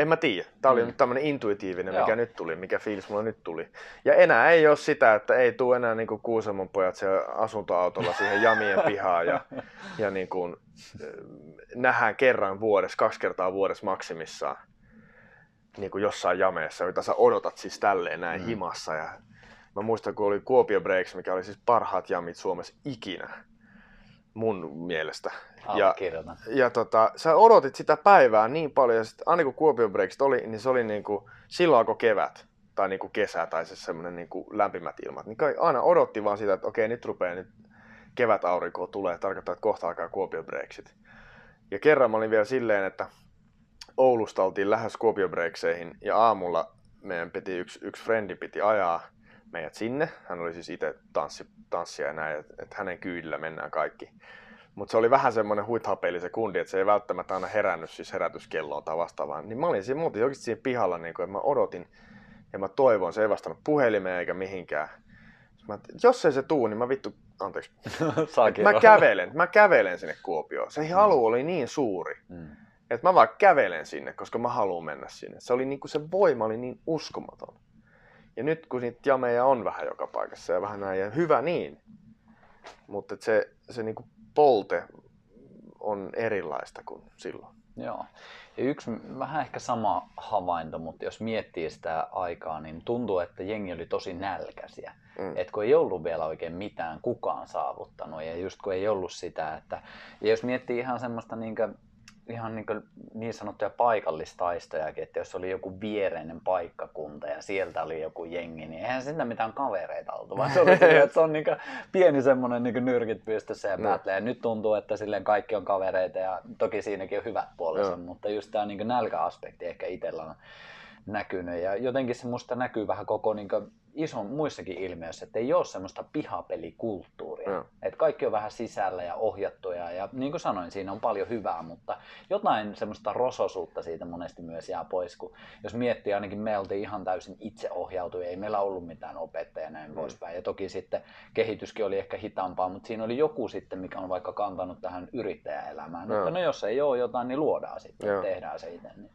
Speaker 1: en mä tiedä. Tämä oli mm. nyt tämmöinen intuitiivinen, mikä Joo. nyt tuli, mikä fiilis mulla nyt tuli. Ja enää ei ole sitä, että ei tule enää niinku Kuusamon pojat siellä asuntoautolla siihen jamien pihaan ja, ja niinku, nähdään kerran vuodessa, kaksi kertaa vuodessa maksimissaan niin kuin jossain jameessa, mitä sä odotat siis tälleen näin mm. himassa. Ja mä muistan, kun oli Kuopio Breaks, mikä oli siis parhaat jamit Suomessa ikinä mun mielestä.
Speaker 2: Ja,
Speaker 1: ja tota, sä odotit sitä päivää niin paljon, ja sit, aina kun Kuopio Breaks oli, niin se oli niin kuin, silloin alkoi kevät tai niin kuin kesä tai se semmoinen niin kuin lämpimät ilmat. Niin aina odotti vaan sitä, että okei, nyt rupeaa nyt kevät aurinko tulee, tarkoittaa, että kohta alkaa Kuopio Breaksit. Ja kerran mä olin vielä silleen, että Oulusta oltiin lähes Kuopio Breakseihin ja aamulla meidän piti yksi, yksi frendi piti ajaa meidät sinne. Hän oli siis itse tanssi, tanssia ja näin, että, että hänen kyydillä mennään kaikki. Mutta se oli vähän semmoinen huithapeli se kundi, että se ei välttämättä aina herännyt siis herätyskelloon tai vastaavaan. Niin mä olin siinä, muuten oikeasti siinä pihalla, niin että mä odotin ja mä toivon, se ei vastannut puhelimeen eikä mihinkään. Mä, jos ei se tuu, niin mä vittu, anteeksi, mä kävelen, mä kävelen sinne Kuopioon. Se mm. halu oli niin suuri, mm. että mä vaan kävelen sinne, koska mä haluan mennä sinne. Se oli niin kuin se voima oli niin uskomaton. Ja nyt kun niitä jameja on vähän joka paikassa ja vähän näin, ja hyvä niin, mutta se, se niinku polte on erilaista kuin silloin.
Speaker 2: Joo. Ja yksi vähän ehkä sama havainto, mutta jos miettii sitä aikaa, niin tuntuu, että jengi oli tosi nälkäisiä. Mm. Että kun ei ollut vielä oikein mitään kukaan saavuttanut ja just kun ei ollut sitä, että ja jos miettii ihan semmoista niin ihan niin, niin sanottuja paikallistaistojakin, että jos oli joku viereinen paikkakunta ja sieltä oli joku jengi, niin eihän sitä mitään kavereita oltu, vaan se oli sille, että se on niin pieni semmoinen niin nyrkit pystyssä ja battle. Ja nyt tuntuu, että silleen kaikki on kavereita ja toki siinäkin on hyvät puolensa, mutta just tämä niin nälkäaspekti ehkä itsellä on näkynyt. Ja jotenkin se musta näkyy vähän koko niin ison muissakin ilmiöissä, että ei ole semmoista pihapelikulttuuria. Mm. Että kaikki on vähän sisällä ja ohjattuja ja niin kuin sanoin, siinä on paljon hyvää, mutta jotain semmoista rososuutta siitä monesti myös jää pois, kun jos miettii, ainakin me oltiin ihan täysin itseohjautuja, ei meillä ollut mitään opettajia ja näin mm. poispäin. Ja toki sitten kehityskin oli ehkä hitaampaa, mutta siinä oli joku sitten, mikä on vaikka kantanut tähän yrittäjäelämään. Mm. Mutta no jos ei ole jotain, niin luodaan sitten, mm. tehdään se itse. Niin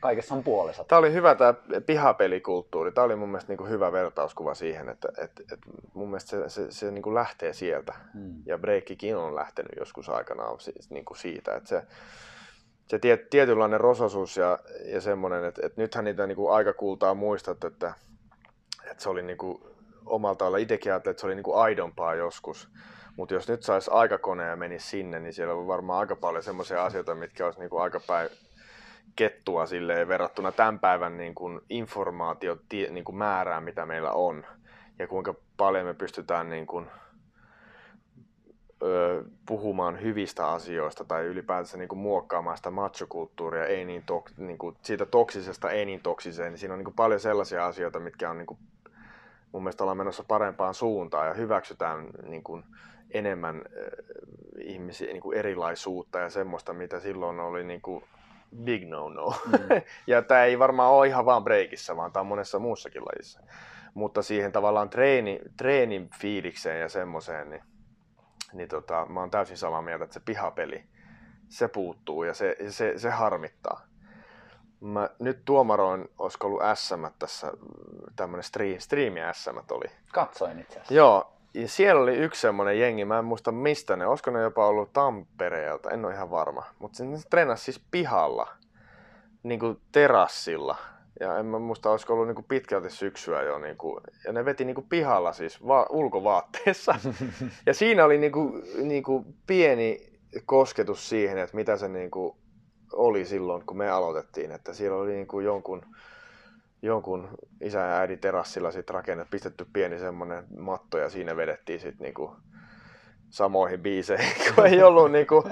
Speaker 2: kaikessa on puolensa.
Speaker 1: Tämä oli hyvä tämä pihapelikulttuuri. Tämä oli mun mielestä niin kuin hyvä vertauskuva siihen, että, että, että mun mielestä se, se, se niin kuin lähtee sieltä. Hmm. Ja breikkikin on lähtenyt joskus aikanaan siis niin kuin siitä, että se, se tiet, tietynlainen rososuus ja, ja semmoinen, että, että nythän niitä niin kuin aikakultaa muistat, että, että se oli niin kuin omalta tavalla itsekin ajattelin, että se oli niin kuin aidompaa joskus. Mutta jos nyt saisi aikakone ja menisi sinne, niin siellä on varmaan aika paljon semmoisia asioita, mitkä olisi niin kuin aika päin, kettua silleen verrattuna tämän päivän niin kuin informaatio niin kuin määrään, mitä meillä on. Ja kuinka paljon me pystytään niin kuin, ö, puhumaan hyvistä asioista tai ylipäätänsä niin kuin muokkaamaan sitä machokulttuuria ei niin to, niin kuin, siitä toksisesta ei niin toksiseen. Niin siinä on niin kuin paljon sellaisia asioita, mitkä on niin kuin, mun mielestä ollaan menossa parempaan suuntaan ja hyväksytään niin kuin, enemmän ihmisiä, niin kuin erilaisuutta ja semmoista, mitä silloin oli niin kuin, big no-no. Mm. ja tämä ei varmaan ole ihan vaan breikissä, vaan tämä on monessa muussakin lajissa. Mutta siihen tavallaan treeni, treenin fiilikseen ja semmoiseen, niin, niin tota, mä oon täysin samaa mieltä, että se pihapeli, se puuttuu ja se, se, se harmittaa. Mä nyt tuomaroin, olisiko ollut SM tässä, tämmönen stream, streami SM oli.
Speaker 2: Katsoin itse asiassa.
Speaker 1: Joo, ja siellä oli yksi semmoinen jengi, mä en muista mistä ne, olisiko ne jopa ollut Tampereelta, en ole ihan varma. Mutta se treenasi siis pihalla, niin kuin terassilla. Ja en mä muista, olisiko ollut niinku pitkälti syksyä jo. Niinku, ja ne veti niinku pihalla siis va- ulkovaatteessa. ja siinä oli niinku, niinku pieni kosketus siihen, että mitä se niinku oli silloin, kun me aloitettiin. Että siellä oli niinku jonkun jonkun isä ja äidin terassilla sit rakennettu, pistetty pieni semmoinen matto ja siinä vedettiin sitten niinku samoihin biiseihin, kun ei ollut niinku,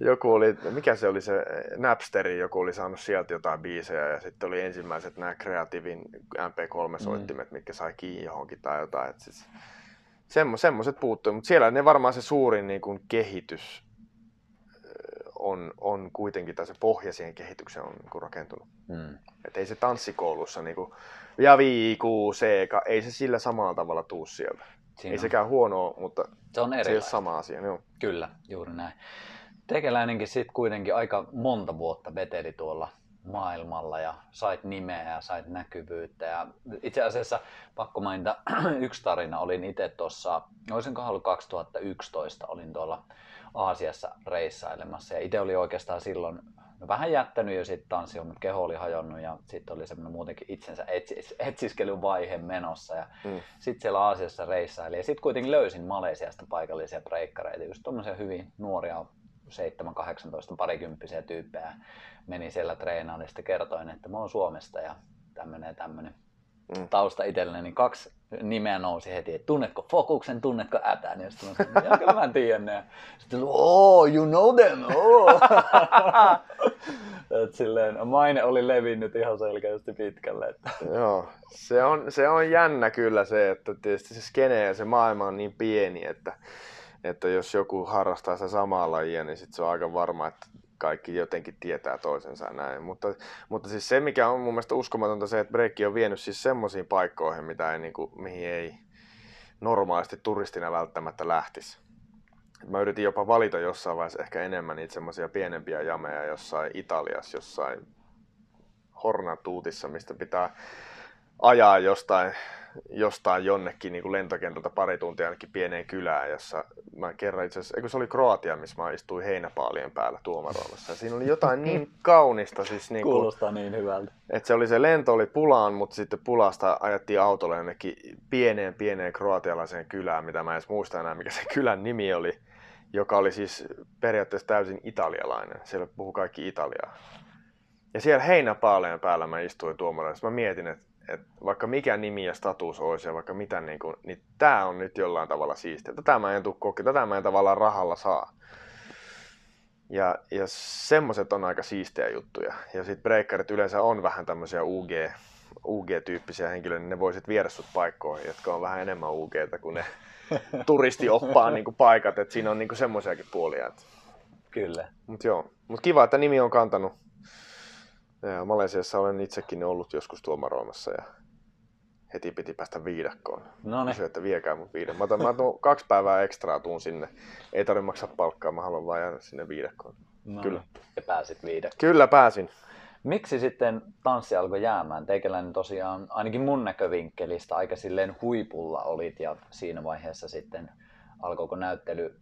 Speaker 1: joku oli, mikä se oli se Napsteri, joku oli saanut sieltä jotain biisejä ja sitten oli ensimmäiset nämä kreatiivin MP3-soittimet, mm. mitkä sai kiinni johonkin tai jotain. Et siis, semmo, semmoiset puuttui, mutta siellä ne varmaan se suurin niin kuin, kehitys on, on kuitenkin, tai se pohja siihen kehitykseen on niin kuin rakentunut. Mm. Että ei se tanssikoulussa niin kuin, ja viiku, seeka, ei se sillä samalla tavalla tuu sieltä. Siinä ei on. sekään huonoa, mutta
Speaker 2: se, on
Speaker 1: se ei ole sama asia. Joo.
Speaker 2: Kyllä, juuri näin. Tekeläinenkin sitten kuitenkin aika monta vuotta veteli tuolla maailmalla ja sait nimeä ja sait näkyvyyttä. Ja itse asiassa pakko mainita yksi tarina. Olin itse tuossa, olisinko ollut 2011, olin tuolla Aasiassa reissailemassa. Ja itse oli oikeastaan silloin no vähän jättänyt jo sitten tanssia, mutta keho oli hajonnut ja sitten oli semmoinen muutenkin itsensä etsis, etsiskelyn menossa. Ja mm. sitten siellä Aasiassa reissaili. Ja sitten kuitenkin löysin Malesiasta paikallisia breikkareita, just tuommoisia hyvin nuoria 7-18 parikymppisiä tyyppejä meni siellä treenaan ja sitten kertoin, että mä oon Suomesta ja tämmönen ja tämmönen mm. tausta itselleni, niin kaksi nimeä nousi heti, että tunnetko Fokuksen, tunnetko Ätän, ja sitten mä sanoin, kyllä mä tiedän ne. Sitten oh, you know them, oh. Et silleen, maine oli levinnyt ihan selkeästi pitkälle. Että.
Speaker 1: Joo, se on, se on jännä kyllä se, että tietysti se skene ja se maailma on niin pieni, että, että jos joku harrastaa sitä samaa lajia, niin sit se on aika varma, että kaikki jotenkin tietää toisensa näin. Mutta, mutta siis se, mikä on mun mielestä uskomatonta, se, että breikki on vienyt siis semmoisiin paikkoihin, mitä ei, niin kuin, mihin ei normaalisti turistina välttämättä lähtisi. Mä yritin jopa valita jossain vaiheessa ehkä enemmän niitä semmoisia pienempiä jameja jossain Italiassa, jossain Hornatuutissa, mistä pitää ajaa jostain jostain jonnekin niin kuin lentokentältä pari tuntia ainakin pieneen kylään, jossa mä kerran itse asiassa, se oli Kroatia, missä mä istuin heinäpaalien päällä tuomaroimassa. Ja siinä oli jotain niin kaunista. Siis niin
Speaker 2: kuin, Kuulostaa niin hyvältä.
Speaker 1: Että se oli se lento oli Pulaan, mutta sitten Pulasta ajettiin autolla jonnekin pieneen pieneen kroatialaiseen kylään, mitä mä en edes muista enää, mikä se kylän nimi oli, joka oli siis periaatteessa täysin italialainen. Siellä puhuu kaikki italiaa. Ja siellä heinäpaaleen päällä mä istuin tuomaroimassa. Mä mietin, että että vaikka mikä nimi ja status olisi ja vaikka mitä, niin, kuin, niin tämä on nyt jollain tavalla siistiä. Tätä mä en tule koke, tätä mä en tavallaan rahalla saa. Ja, ja semmoset on aika siistejä juttuja. Ja sitten breakkarit yleensä on vähän tämmöisiä UG, UG-tyyppisiä henkilöitä, niin ne voisit viedä sut paikkoihin, jotka on vähän enemmän ug kuin ne turistioppaan niin kuin paikat. Että siinä on niin semmoisiakin puolia. Että...
Speaker 2: Kyllä.
Speaker 1: Mutta joo, mut kiva, että nimi on kantanut ja Malesiassa olen itsekin ollut joskus tuomaroimassa ja heti piti päästä viidakkoon. No niin. Että viekää mun viiden. Mä otan, mä otan kaksi päivää ekstraa tuun sinne. Ei tarvitse maksaa palkkaa, mä haluan vaan jäädä sinne viidakkoon.
Speaker 2: No, Kyllä. Ja pääsit viidakkoon.
Speaker 1: Kyllä pääsin.
Speaker 2: Miksi sitten tanssi alkoi jäämään? Teikäläinen tosiaan, ainakin mun näkövinkkelistä, aika silleen huipulla olit ja siinä vaiheessa sitten alkoiko näyttely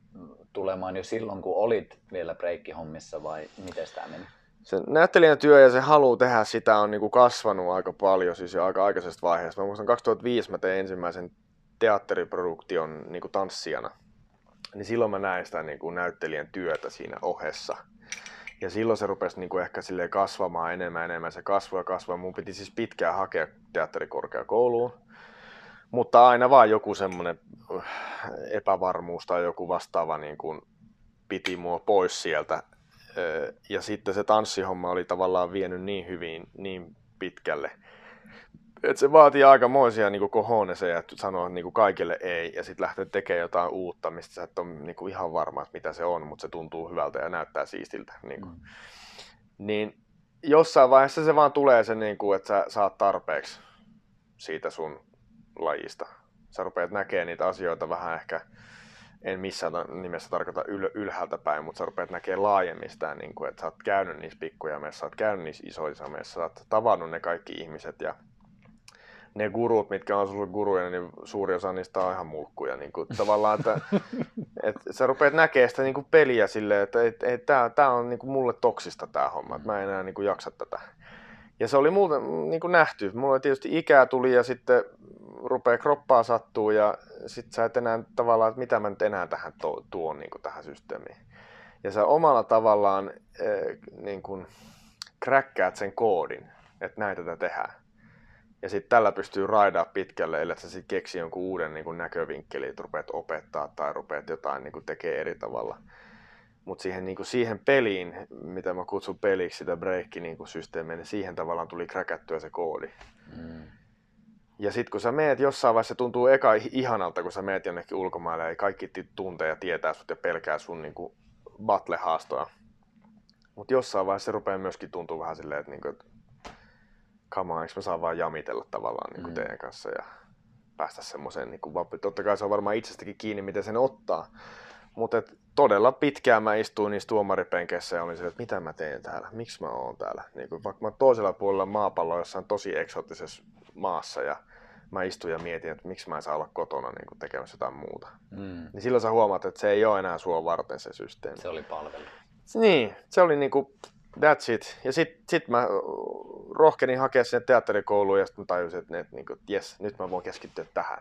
Speaker 2: tulemaan jo silloin, kun olit vielä breikkihommissa vai miten tämä meni?
Speaker 1: Se näyttelijän työ ja se halu tehdä sitä on niinku kasvanut aika paljon, siis jo aika aikaisesta vaiheesta. Mä muistan 2005 mä tein ensimmäisen teatteriproduktion niinku tanssijana. Niin silloin mä näin sitä niinku näyttelijän työtä siinä ohessa. Ja silloin se rupesi niinku ehkä silleen kasvamaan enemmän enemmän. Se kasvoi ja kasvoi. Mun piti siis pitkään hakea teatterikorkeakouluun. Mutta aina vaan joku semmoinen epävarmuus tai joku vastaava niin kuin piti mua pois sieltä ja sitten se tanssihomma oli tavallaan vienyt niin hyvin, niin pitkälle, että se vaatii aikamoisia niin kohoneseja, että sanoa niin kaikille ei, ja sitten lähteä tekemään jotain uutta, mistä sä et ole niin ihan varma, että mitä se on, mutta se tuntuu hyvältä ja näyttää siistiltä. Niin, kuin. Mm. niin jossain vaiheessa se vaan tulee se, niin kuin, että sä saat tarpeeksi siitä sun lajista. Sä rupeat näkemään niitä asioita vähän ehkä en missään nimessä tarkoita yl- ylhäältä päin, mutta sä rupeat näkemään laajemmin sitä, niin kuin, että sä oot käynyt niissä pikkujameissa, sä oot käynyt niissä isoissa meissa, sä oot tavannut ne kaikki ihmiset ja ne gurut, mitkä on sulle guruja, niin suuri osa niistä on ihan mulkkuja. Niin kuin, tavallaan, että, että sä rupeat näkemään sitä niin kuin peliä silleen, että et, et, tää, tää on niin kuin mulle toksista tää homma, että mä en enää niin kuin jaksa tätä. Ja se oli muuten niin kuin nähty. Mulla tietysti ikää tuli ja sitten rupeaa kroppaa sattuu ja sit sä et enää tavallaan, että mitä mä nyt enää tähän to, tuon niin kuin tähän systeemiin. Ja sä omalla tavallaan äh, niin kuin kräkkäät sen koodin, että näin tätä tehdään. Ja sitten tällä pystyy raidaa pitkälle, ellei sä sitten keksi jonkun uuden niin kuin näkövinkkeli, että rupeat opettaa tai rupeat jotain niin kuin tekee eri tavalla. Mutta siihen, niin kuin siihen peliin, mitä mä kutsun peliksi, sitä breikki niin niin siihen tavallaan tuli kräkättyä se koodi. Mm. Ja sitten kun sä meet jossain vaiheessa, se tuntuu eka ihanalta, kun sä meet jonnekin ulkomaille ja kaikki tuntee ja tietää sut ja pelkää sun niin kuin battle-haastoa. Mutta jossain vaiheessa se rupeaa myöskin tuntua vähän silleen, että, niinku, että come on, eikö mä saa vaan jamitella tavallaan niinku mm. teidän kanssa ja päästä semmoiseen niin vappi. Totta kai se on varmaan itsestäkin kiinni, miten sen ottaa. Mutta todella pitkään mä istuin niissä tuomaripenkeissä ja olin se, että mitä mä teen täällä, miksi mä oon täällä. Niin kuin, vaikka mä toisella puolella maapalloa jossain tosi eksoottisessa maassa ja mä istuin ja mietin, että miksi mä en saa olla kotona niin kuin tekemässä jotain muuta. Mm. Niin silloin sä huomaat, että se ei ole enää sua varten se systeemi.
Speaker 2: Se oli palvelu.
Speaker 1: Niin, se oli niinku, that's it. Ja sit, sit mä rohkenin hakea sinne teatterikouluun ja sitten mä tajusin, että, että, että yes, nyt mä voin keskittyä tähän.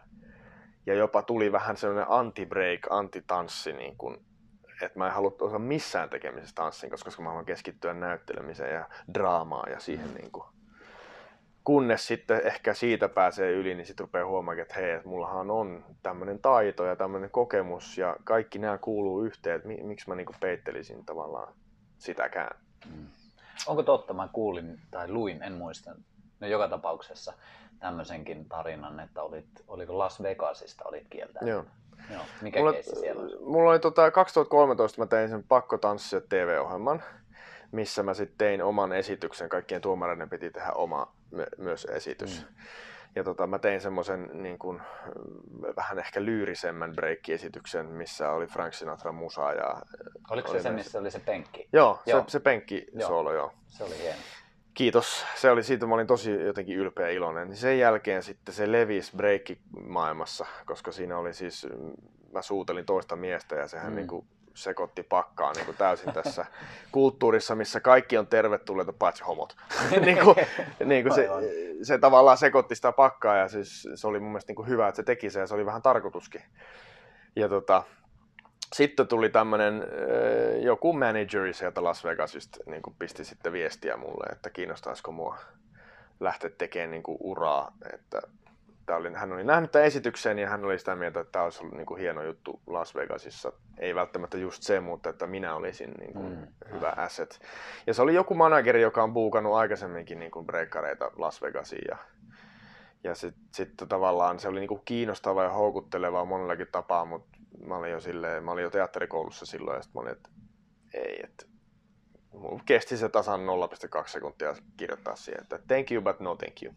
Speaker 1: Ja jopa tuli vähän sellainen anti-break, anti-tanssi, niin kuin, että mä en halua osaa missään tekemisessä tanssin, koska mä haluan keskittyä näyttelemiseen ja draamaan ja siihen niin kuin, kunnes sitten ehkä siitä pääsee yli, niin sitten rupeaa huomaamaan, että hei, että mullahan on tämmöinen taito ja tämmöinen kokemus ja kaikki nämä kuuluu yhteen, että miksi mä niinku peittelisin tavallaan sitäkään. Mm.
Speaker 2: Onko totta, mä kuulin tai luin, en muista, no joka tapauksessa tämmöisenkin tarinan, että olit, oliko Las Vegasista olit kieltä.
Speaker 1: Joo.
Speaker 2: Joo. Mikä mulla, siellä on?
Speaker 1: Mulla oli tota, 2013 mä tein sen Pakko tanssia TV-ohjelman, missä mä sitten tein oman esityksen. Kaikkien tuomareiden piti tehdä oma my- myös esitys. Mm. Ja tota, mä tein semmoisen niin vähän ehkä lyyrisemmän breikkiesityksen, missä oli Frank Sinatra musa. Ja
Speaker 2: Oliko se se, missä oli se penkki?
Speaker 1: Joo, joo. se, se penkki joo. solo, joo.
Speaker 2: Se oli hieno.
Speaker 1: Kiitos. Se oli siitä, mä olin tosi jotenkin ylpeä ja iloinen. Niin sen jälkeen sitten se levisi breikki-maailmassa, koska siinä oli siis, mä suutelin toista miestä ja sehän mm. niin kuin sekoitti pakkaa niin kuin täysin tässä kulttuurissa, missä kaikki on tervetulleita paitsi homot. niin kuin, niin kuin se, se, tavallaan sekoitti sitä pakkaa ja siis se oli mun mielestä niin kuin hyvä, että se teki se ja se oli vähän tarkoituskin. Ja tota, sitten tuli tämmöinen joku manageri sieltä Las Vegasista, niin kuin pisti sitten viestiä mulle, että kiinnostaisiko mua lähteä tekemään niin kuin uraa, että Tämä oli, hän oli nähnyt tämän esityksen ja hän oli sitä mieltä, että tämä olisi ollut niin kuin hieno juttu Las Vegasissa. Ei välttämättä just se, mutta että minä olisin niin kuin mm. hyvä asset. Ja se oli joku manageri, joka on buukannut aikaisemminkin niin kuin breakkareita Las Vegasiin. Ja, ja sitten sit tavallaan se oli niin kuin kiinnostavaa ja houkuttelevaa monellakin tapaa, mutta mä olin jo, silleen, mä olin jo teatterikoulussa silloin ja sitten mä olin, että ei, että kesti se tasan 0,2 sekuntia kirjoittaa siihen, että thank you but no thank you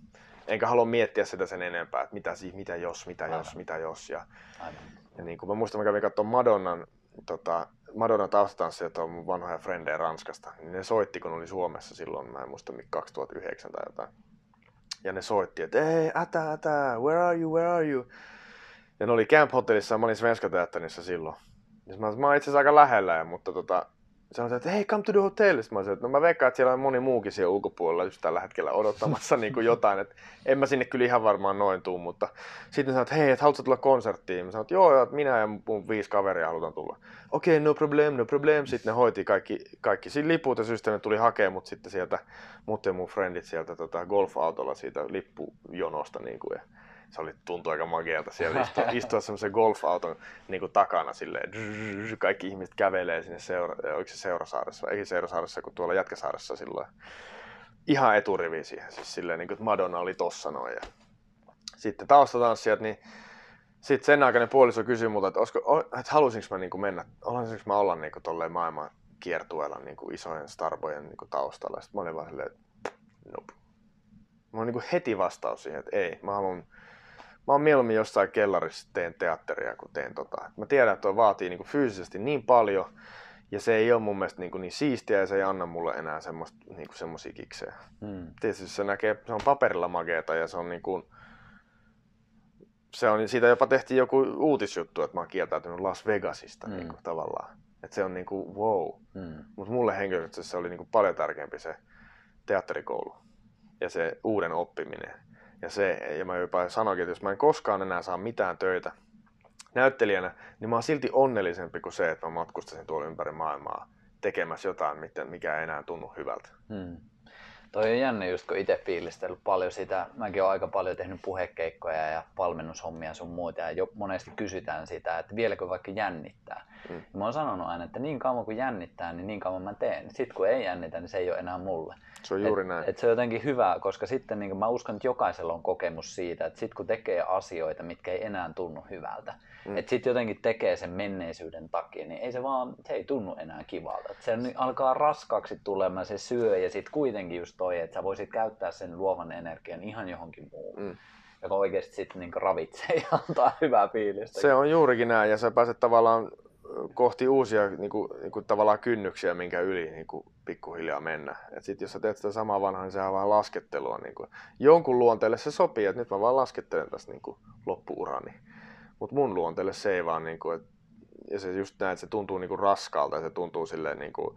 Speaker 1: enkä halua miettiä sitä sen enempää, että mitä, mitä jos, mitä Aivan. jos, mitä jos. Ja, Aivan. ja niin kuin mä muistan, mä kävin katsomaan Madonnan, tota, Madonnan taustatanssijat on mun vanhoja frendejä Ranskasta. Niin ne soitti, kun oli Suomessa silloin, mä en muista 2009 tai jotain. Ja ne soitti, että hei, ätä, ätä, where are you, where are you? Ja ne oli Camp Hotellissa ja mä olin Svenska Teatterissa silloin. Ja mä, mä olin itse asiassa aika lähellä, mutta tota, sanoin, että hei, come to the hotel. Sitten mä sanoin, että no mä veikkaan, että siellä on moni muukin siellä ulkopuolella just tällä hetkellä odottamassa niin kuin jotain. Että en mä sinne kyllä ihan varmaan noin tuu, mutta sitten sanoin, että hei, että haluatko tulla konserttiin? Mä sanoin, että joo, joo, että minä ja mun viisi kaveria halutaan tulla. Okei, okay, no problem, no problem. Sitten ne hoiti kaikki, kaikki siinä liput ja systeemi tuli hakemaan mut sitten sieltä, mut ja mun friendit sieltä tota, golf-autolla siitä lippujonosta. Niin kuin, ja se oli, tuntui aika magealta siellä istua, istua semmoisen golfauton niin kuin takana silleen, kaikki ihmiset kävelee sinne seura, oliko se Seurasaaressa, ei Seurasaaressa, kun tuolla Jätkäsaaressa silloin. Ihan eturivi siihen, siis silleen niin kuin, Madonna oli tossa noin. Ja sitten taustatanssijat, niin sitten sen aikainen puoliso kysyi multa, että, olisiko, että halusinko mä niin kuin mennä, haluaisinko mä olla niin kuin tolleen maailman kiertueella niin kuin isojen starbojen niin kuin taustalla. Sitten mä olin vaan silleen, että nope. Mä olin niin kuin heti vastaus siihen, että ei, mä haluan mä oon mieluummin jossain kellarissa teen teatteria kuin teen tota. Mä tiedän, että tuo vaatii niin kuin fyysisesti niin paljon, ja se ei ole mun mielestä niin, kuin niin siistiä ja se ei anna mulle enää semmoista, niin kuin semmosia kiksejä. Hmm. Tietysti se näkee, se on paperilla mageeta ja se on niin kuin, se on, siitä jopa tehtiin joku uutisjuttu, että mä oon kieltäytynyt Las Vegasista hmm. niin kuin, tavallaan. Että se on niin kuin wow. Hmm. Mutta mulle henkilökohtaisesti se oli niin kuin paljon tärkeämpi se teatterikoulu ja se uuden oppiminen. Ja, se, ja mä jopa sanoinkin, että jos mä en koskaan enää saa mitään töitä näyttelijänä, niin mä oon silti onnellisempi kuin se, että mä matkustaisin tuolla ympäri maailmaa tekemässä jotain, mikä ei enää tunnu hyvältä. Hmm.
Speaker 2: Toi on jännä just kun itse fiilistellyt paljon sitä. Mäkin olen aika paljon tehnyt puhekeikkoja ja valmennushommia sun muuta ja jo monesti kysytään sitä, että vieläkö vaikka jännittää. Mm. Ja mä oon sanonut aina, että niin kauan kuin jännittää, niin niin kauan mä teen. Sitten kun ei jännitä, niin se ei ole enää mulle.
Speaker 1: Se on juuri et, näin.
Speaker 2: Et se on jotenkin hyvä, koska sitten niin mä uskon, että jokaisella on kokemus siitä, että sitten kun tekee asioita, mitkä ei enää tunnu hyvältä, mm. että sitten jotenkin tekee sen menneisyyden takia, niin ei se vaan, se ei tunnu enää kivalta. Et se alkaa raskaaksi tulemaan, se syö ja sitten kuitenkin just toi, että sä voisit käyttää sen luovan energian ihan johonkin muuhun. Mm joka oikeasti sitten niin ravitsee ja antaa hyvää fiilistä.
Speaker 1: Se on juurikin näin, ja sä pääset tavallaan kohti uusia niin kuin, niin kuin tavallaan kynnyksiä, minkä yli niin kuin pikkuhiljaa mennä. Et sit jos sä teet sitä samaa vanhaa, niin sehän on vaan laskettelua. Niin kuin. Jonkun luonteelle se sopii, että nyt mä vaan laskettelen tästä niin kuin loppuurani. Mutta mun luonteelle se ei vaan, niin kuin, et, ja se just näin, että se tuntuu niin kuin raskaalta ja se tuntuu silleen, niin kuin,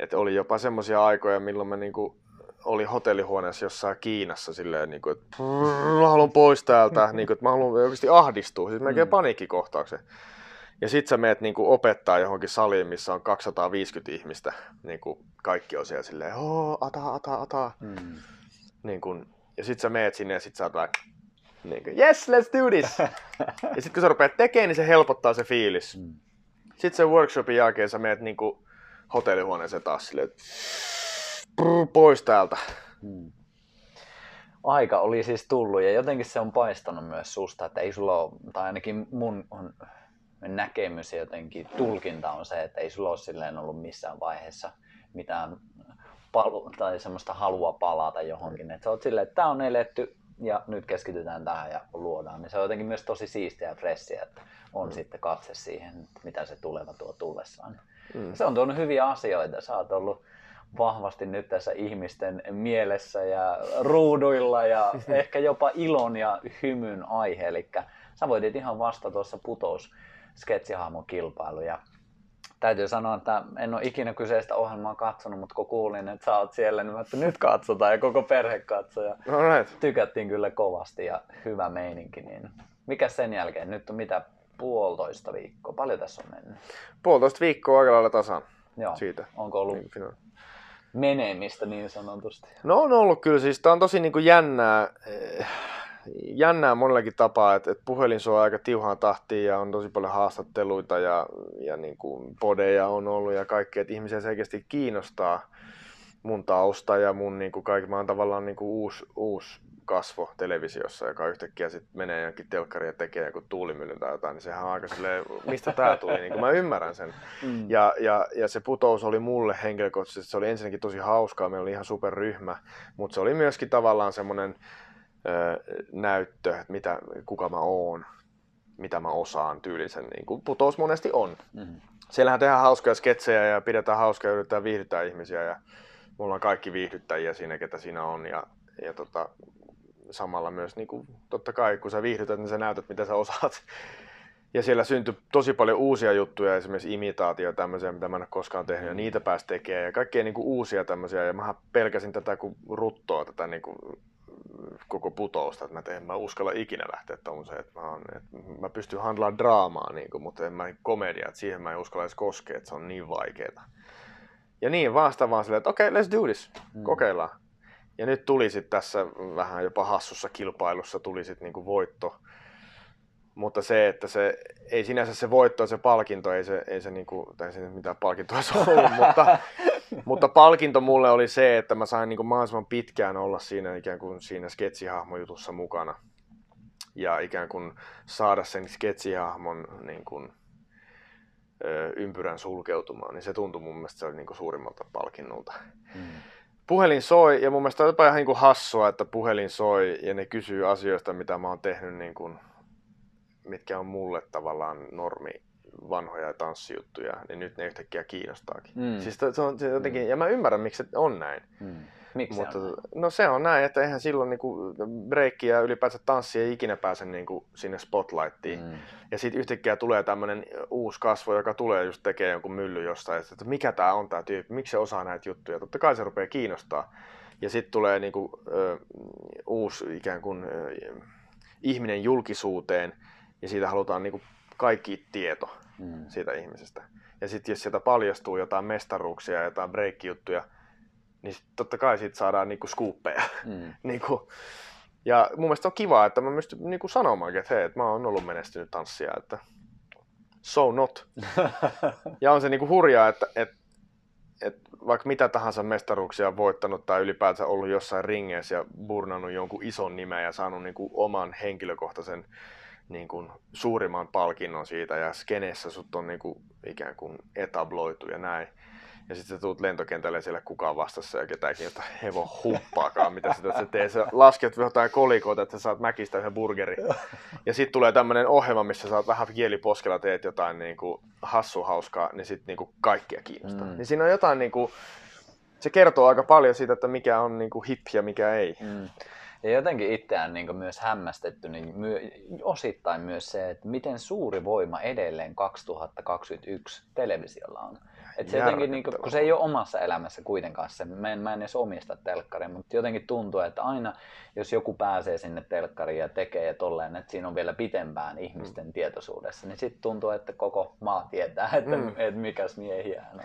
Speaker 1: että oli jopa semmoisia aikoja, milloin mä niin kuin, oli hotellihuoneessa jossain Kiinassa silleen, niin kuin, että mä haluan pois täältä, niin kuin, että mä haluan oikeasti ahdistua, siis melkein mm. paniikkikohtauksen. Ja sit sä meet niin kuin opettaa johonkin saliin, missä on 250 ihmistä. Niin kuin kaikki on siellä silleen, oo, ata, ata, ata. Mm. Niin kuin, ja sit sä meet sinne ja sit sä oot vaan, niin kuin, yes, let's do this. ja sit kun sä rupeat tekemään, niin se helpottaa se fiilis. Mm. Sitten sen workshopin jälkeen sä meet niin kuin hotellihuoneeseen taas silleen, että pois täältä. Mm.
Speaker 2: Aika oli siis tullut ja jotenkin se on paistanut myös susta, että ei sulla ole, tai ainakin mun on näkemys ja jotenkin tulkinta on se, että ei sulla ole silleen ollut missään vaiheessa mitään palu- tai semmoista halua palata johonkin. Että sä oot silleen, että tää on eletty ja nyt keskitytään tähän ja luodaan. Niin se on jotenkin myös tosi siistiä ja fressiä, että on mm. sitten katse siihen, mitä se tuleva tuo tullessaan. Mm. Se on tuonut hyviä asioita. Sä oot ollut vahvasti nyt tässä ihmisten mielessä ja ruuduilla ja ehkä jopa ilon ja hymyn aihe. Eli sä voitit ihan vasta tuossa putous sketsihahmon kilpailu. Ja täytyy sanoa, että en ole ikinä kyseistä ohjelmaa katsonut, mutta kun kuulin, että sä oot siellä, niin mä että nyt katsotaan ja koko perhe katsoi. Ja
Speaker 1: right.
Speaker 2: Tykättiin kyllä kovasti ja hyvä meininki. Niin mikä sen jälkeen? Nyt on mitä puolitoista viikkoa. Paljon tässä on mennyt?
Speaker 1: Puolitoista viikkoa aika lailla tasan.
Speaker 2: Joo.
Speaker 1: Siitä.
Speaker 2: Onko ollut niin, menemistä niin sanotusti?
Speaker 1: No on ollut kyllä. Siis tää on tosi niin kuin jännää. Eh, jännää monellakin tapaa, että, että puhelin soi aika tiuhaan tahtiin ja on tosi paljon haastatteluita ja, ja niin kuin podeja on ollut ja kaikkea, että ihmisiä selkeästi kiinnostaa mun tausta ja mun niin kuin kaikki, mä oon tavallaan niin kuin uusi, uusi kasvo televisiossa, joka yhtäkkiä sitten menee jonkin telkkariin ja tekee joku tuulimyllyn tai jotain, niin sehän on aika silleen, mistä tämä tuli, niin mä ymmärrän sen. Mm. Ja, ja, ja, se putous oli mulle henkilökohtaisesti, se oli ensinnäkin tosi hauskaa, meillä oli ihan superryhmä, mutta se oli myöskin tavallaan semmoinen näyttö, että mitä, kuka mä oon, mitä mä osaan tyylisen, niin kuin putous monesti on. Mm-hmm. Siellähän tehdään hauskoja sketsejä ja pidetään hauskoja ja yritetään viihdyttää ihmisiä ja mulla on kaikki viihdyttäjiä siinä, ketä siinä on ja, ja tota, samalla myös niin kuin, totta kai kun sä viihdytät, niin sä näytät mitä sä osaat. Ja siellä syntyi tosi paljon uusia juttuja, esimerkiksi imitaatio tämmöisiä, mitä mä en ole koskaan tehnyt, ja niitä pääsi tekemään, ja kaikkea niin kuin uusia tämmöisiä, ja mä pelkäsin tätä kuin ruttoa, tätä niin kuin koko putousta, että mä, teen, mä uskalla ikinä lähteä tuommoiseen, että mä, on, että mä pystyn handlaamaan draamaa, niin kuin, mutta en mä komedia, että siihen mä en uskalla edes koskea, että se on niin vaikeaa. Ja niin vasta vaan silleen, että okei, okay, let's do this, mm. kokeillaan. Ja nyt tuli sitten tässä vähän jopa hassussa kilpailussa tuli sitten niinku voitto. Mutta se, että se ei sinänsä se voitto ja se palkinto, ei se, ei se, niinku, tai se mitään palkintoa ollut, mutta mutta palkinto mulle oli se, että mä sain niin mahdollisimman pitkään olla siinä ikään kuin siinä sketsihahmojutussa mukana. Ja ikään kuin saada sen sketsihahmon niin kuin, ympyrän sulkeutumaan, niin se tuntui mun mielestä se oli niin kuin suurimmalta palkinnolta. Mm. Puhelin soi, ja mun mielestä on jopa ihan niin kuin hassua, että puhelin soi, ja ne kysyy asioista, mitä mä oon tehnyt, niin kuin, mitkä on mulle tavallaan normi vanhoja tanssijuttuja, niin nyt ne yhtäkkiä kiinnostaakin. Mm. Siis se on se jotenkin, mm. ja mä ymmärrän, miksi se on näin. Mm.
Speaker 2: Miksi
Speaker 1: Mutta,
Speaker 2: on näin?
Speaker 1: No se on näin, että eihän silloin niinku breikki ja ylipäänsä tanssi ei ikinä pääse niinku sinne spotlightiin. Mm. Ja sitten yhtäkkiä tulee tämmöinen uusi kasvo, joka tulee just tekemään jonkun mylly jostain, että mikä tämä on tämä tyyppi, miksi se osaa näitä juttuja. Totta kai se rupeaa kiinnostaa. Ja sitten tulee niinku, ö, uusi ikään kuin ö, ihminen julkisuuteen ja siitä halutaan niinku kaikki tieto mm. siitä ihmisestä. Ja sitten jos sieltä paljastuu jotain mestaruuksia, jotain breikkijuttuja, niin sit totta kai siitä saadaan niinku skuuppeja.
Speaker 2: Mm.
Speaker 1: niinku, ja mun mielestä on kiva, että mä pystyn niinku sanomaan, että hei, että mä oon ollut menestynyt tanssia, että so not. ja on se niinku hurjaa, että, että, että vaikka mitä tahansa mestaruuksia on voittanut tai ylipäätään ollut jossain ringeissä ja burnannut jonkun ison nimen ja saanut niinku oman henkilökohtaisen niin kuin suurimman palkinnon siitä ja skeneessä sut on niin kuin ikään kuin etabloitu ja näin. Ja sitten sä tuut lentokentälle ja siellä kukaan vastassa ja ketään kiinnostaa hevon humppaakaan, mitä sitä se tee. Sä lasket jotain kolikoita, että sä saat mäkistä yhden burgerin. Ja sitten tulee tämmöinen ohjelma, missä sä vähän kieliposkella teet jotain niin kuin hassuhauskaa, niin sitten niin kuin kaikkia kiinnostaa. Mm. Niin siinä on jotain niin kuin, se kertoo aika paljon siitä, että mikä on niin kuin hip ja mikä ei. Mm.
Speaker 2: Ja jotenkin itseään niin myös hämmästetty, niin myö, osittain myös se, että miten suuri voima edelleen 2021 televisiolla on. Et se jotenkin, niin kuin, kun se ei ole omassa elämässä kuitenkaan se, mä en, mä en edes omista telkkaria, mutta jotenkin tuntuu, että aina jos joku pääsee sinne telkkariin ja tekee ja tolleen, että siinä on vielä pitempään ihmisten mm. tietoisuudessa, niin sitten tuntuu, että koko maa tietää, että, mm. että mikäs miehiä on.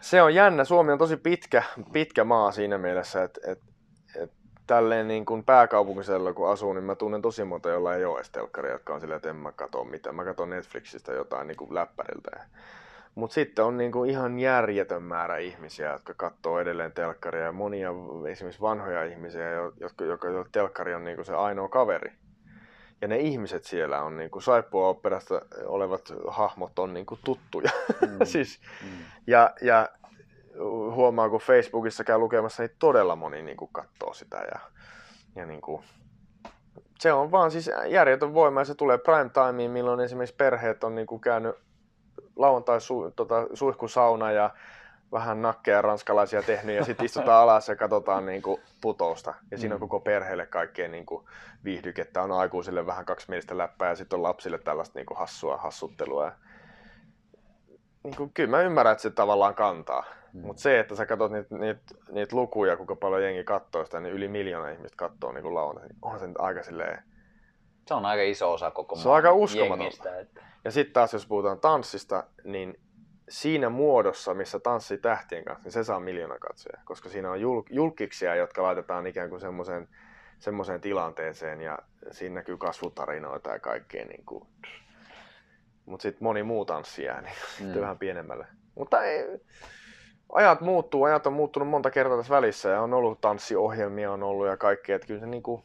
Speaker 1: Se on jännä. Suomi on tosi pitkä, pitkä maa siinä mielessä, että, että, että tälleen niin kuin pääkaupunkisella kun asuu, niin mä tunnen tosi monta, jolla ei ole edes telkkaria, jotka on silleen, että en mä katso mitään. Mä katson Netflixistä jotain niin kuin läppäriltä. Mutta sitten on niin kuin ihan järjetön määrä ihmisiä, jotka katsoo edelleen telkkaria ja monia esimerkiksi vanhoja ihmisiä, jotka, jotka telkkari on niin kuin se ainoa kaveri. Ja ne ihmiset siellä on niin kuin saippua operasta olevat hahmot on niin kuin tuttuja. Mm. siis, mm. Ja, ja huomaa, kun Facebookissa käy lukemassa, niin todella moni niin kuin katsoo sitä. Ja, ja niin kuin, se on vaan siis järjetön voima ja se tulee prime timeen, milloin esimerkiksi perheet on niin kuin käynyt lauantai su, tota, suihkusauna ja vähän nakkeja ranskalaisia tehnyt ja sitten istutaan alas ja katsotaan niin kuin putousta. Ja siinä on mm. koko perheelle kaikkea niin kuin viihdykettä. On aikuisille vähän kaksimielistä läppää ja sitten on lapsille tällaista niin kuin hassua hassuttelua. Ja, niin kuin, kyllä mä ymmärrän, että se tavallaan kantaa. Mm. Mutta se, että sä katsot niitä niit, niit lukuja, kuinka paljon jengi katsoo sitä, niin yli miljoona ihmistä katsoo niin lauantai. Niin on se nyt aika silleen...
Speaker 2: Se on aika iso osa koko
Speaker 1: Se on aika uskomatonta. Että... Ja sitten taas, jos puhutaan tanssista, niin siinä muodossa, missä tanssi tähtien kanssa, niin se saa miljoona katsoja. Koska siinä on jul- julkiksia, jotka laitetaan ikään kuin semmoiseen semmoiseen tilanteeseen ja siinä näkyy kasvutarinoita ja kaikkea. Niin kuin... Mutta sitten moni muu tanssi jää niin mm. vähän pienemmälle. Mutta ei, ajat muuttuu, ajat on muuttunut monta kertaa tässä välissä ja on ollut tanssiohjelmia on ollut ja kaikkea, että kyllä se, niin kuin,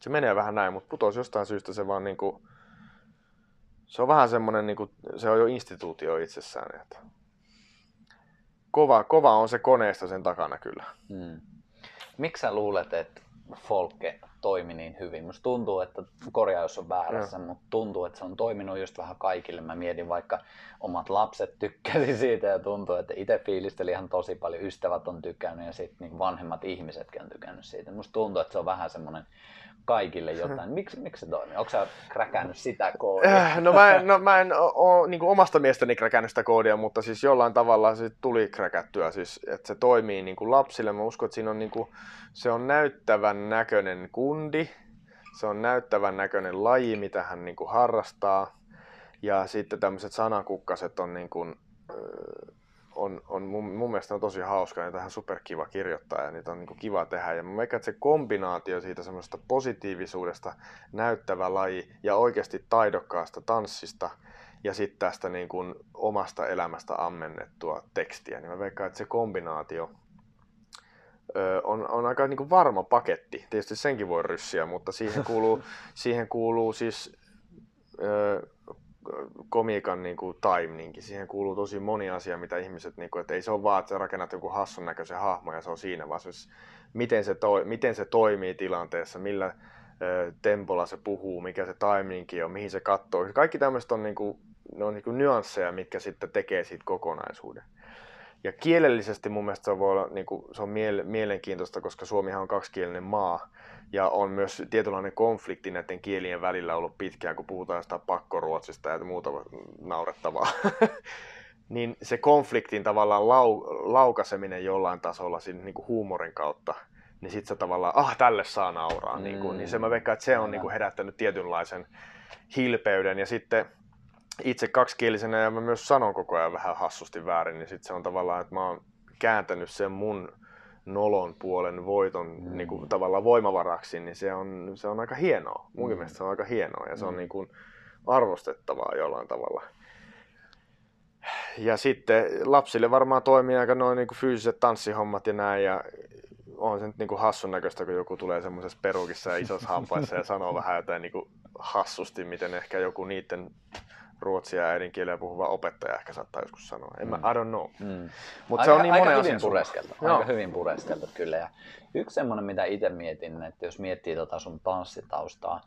Speaker 1: se menee vähän näin, mutta putosi jostain syystä se vaan niin kuin, se on vähän semmoinen, niin kuin, se on jo instituutio itsessään, että kova, kova on se koneesta sen takana kyllä. Hmm.
Speaker 2: Miksi sä luulet, että Folke toimi niin hyvin. Musta tuntuu, että korjaus on väärässä, mutta tuntuu, että se on toiminut just vähän kaikille. Mä mietin vaikka omat lapset tykkäsi siitä ja tuntuu, että itse fiilisteli ihan tosi paljon. Ystävät on tykännyt ja sitten niin vanhemmat ihmisetkin on tykännyt siitä. Musta tuntuu, että se on vähän semmoinen kaikille jotain. Miksi, miksi se toimii? Onko sä kräkännyt sitä koodia?
Speaker 1: Äh, no mä en, no, mä en ole niin omasta mielestäni kräkännyt sitä koodia, mutta siis jollain tavalla se tuli kräkättyä. Siis, että se toimii niin kuin lapsille. Mä uskon, että siinä on, niin kuin, se on näyttävän näköinen kundi. Se on näyttävän näköinen laji, mitä hän niin kuin harrastaa. Ja sitten tämmöiset sanakukkaset on niin kuin, on, on mun, mun mielestä on tosi hauska, ja tähän superkiva kirjoittaa ja niitä on niin kiva tehdä. Ja mä että se kombinaatio siitä semmoista positiivisuudesta näyttävä laji ja oikeasti taidokkaasta tanssista ja sitten tästä niin kuin omasta elämästä ammennettua tekstiä, niin mä veikkaan, että se kombinaatio on, on aika niin kuin varma paketti. Tietysti senkin voi ryssiä, mutta siihen kuuluu, siihen kuuluu siis ö, komiikan niin kuin timingin. Siihen kuuluu tosi moni asia, mitä ihmiset, niin kuin, että ei se ole vaan, että sä rakennat joku hassun näköisen hahmo ja se on siinä, vaan se, miten, se toi, miten se toimii tilanteessa, millä ö, tempolla se puhuu, mikä se timingi on, mihin se katsoo. Kaikki tämmöiset on, niin kuin, ne on niin kuin nyansseja, mitkä sitten tekee siitä kokonaisuuden. Ja kielellisesti mun mielestä se voi olla niin kuin, se on mielenkiintoista, koska Suomihan on kaksikielinen maa, ja on myös tietynlainen konflikti näiden kielien välillä ollut pitkään, kun puhutaan sitä pakkoruotsista ja muuta naurettavaa. niin se konfliktin tavallaan lau, laukaseminen jollain tasolla siinä niin kuin huumorin kautta, niin sitten se tavallaan, ah, tälle saa nauraa. Mm. Niin, kuin, niin se mä veikkaan, että se on niin kuin herättänyt tietynlaisen hilpeyden. Ja sitten itse kaksikielisenä, ja mä myös sanon koko ajan vähän hassusti väärin, niin sitten se on tavallaan, että mä oon kääntänyt sen mun nolon puolen voiton mm. niin kuin, tavallaan voimavaraksi, niin se on, se on aika hienoa. Munkin mm. mielestä se on aika hienoa ja se on mm. niin kuin, arvostettavaa jollain tavalla. Ja sitten lapsille varmaan toimii aika noin niin kuin fyysiset tanssihommat ja näin. Ja on se nyt niin kuin hassun näköistä, kun joku tulee semmoisessa perukissa ja isossa hampaissa ja sanoo vähän jotain niin kuin hassusti, miten ehkä joku niiden ruotsia ja äidinkielellä puhuva opettaja ehkä saattaa joskus sanoa. En mm. mä, I don't know. Mm.
Speaker 2: Mutta se on niin aika hyvin pureskeltu. Aika hyvin pureskeltu kyllä. Ja yksi semmoinen, mitä itse mietin, että jos miettii tota sun tanssitaustaa,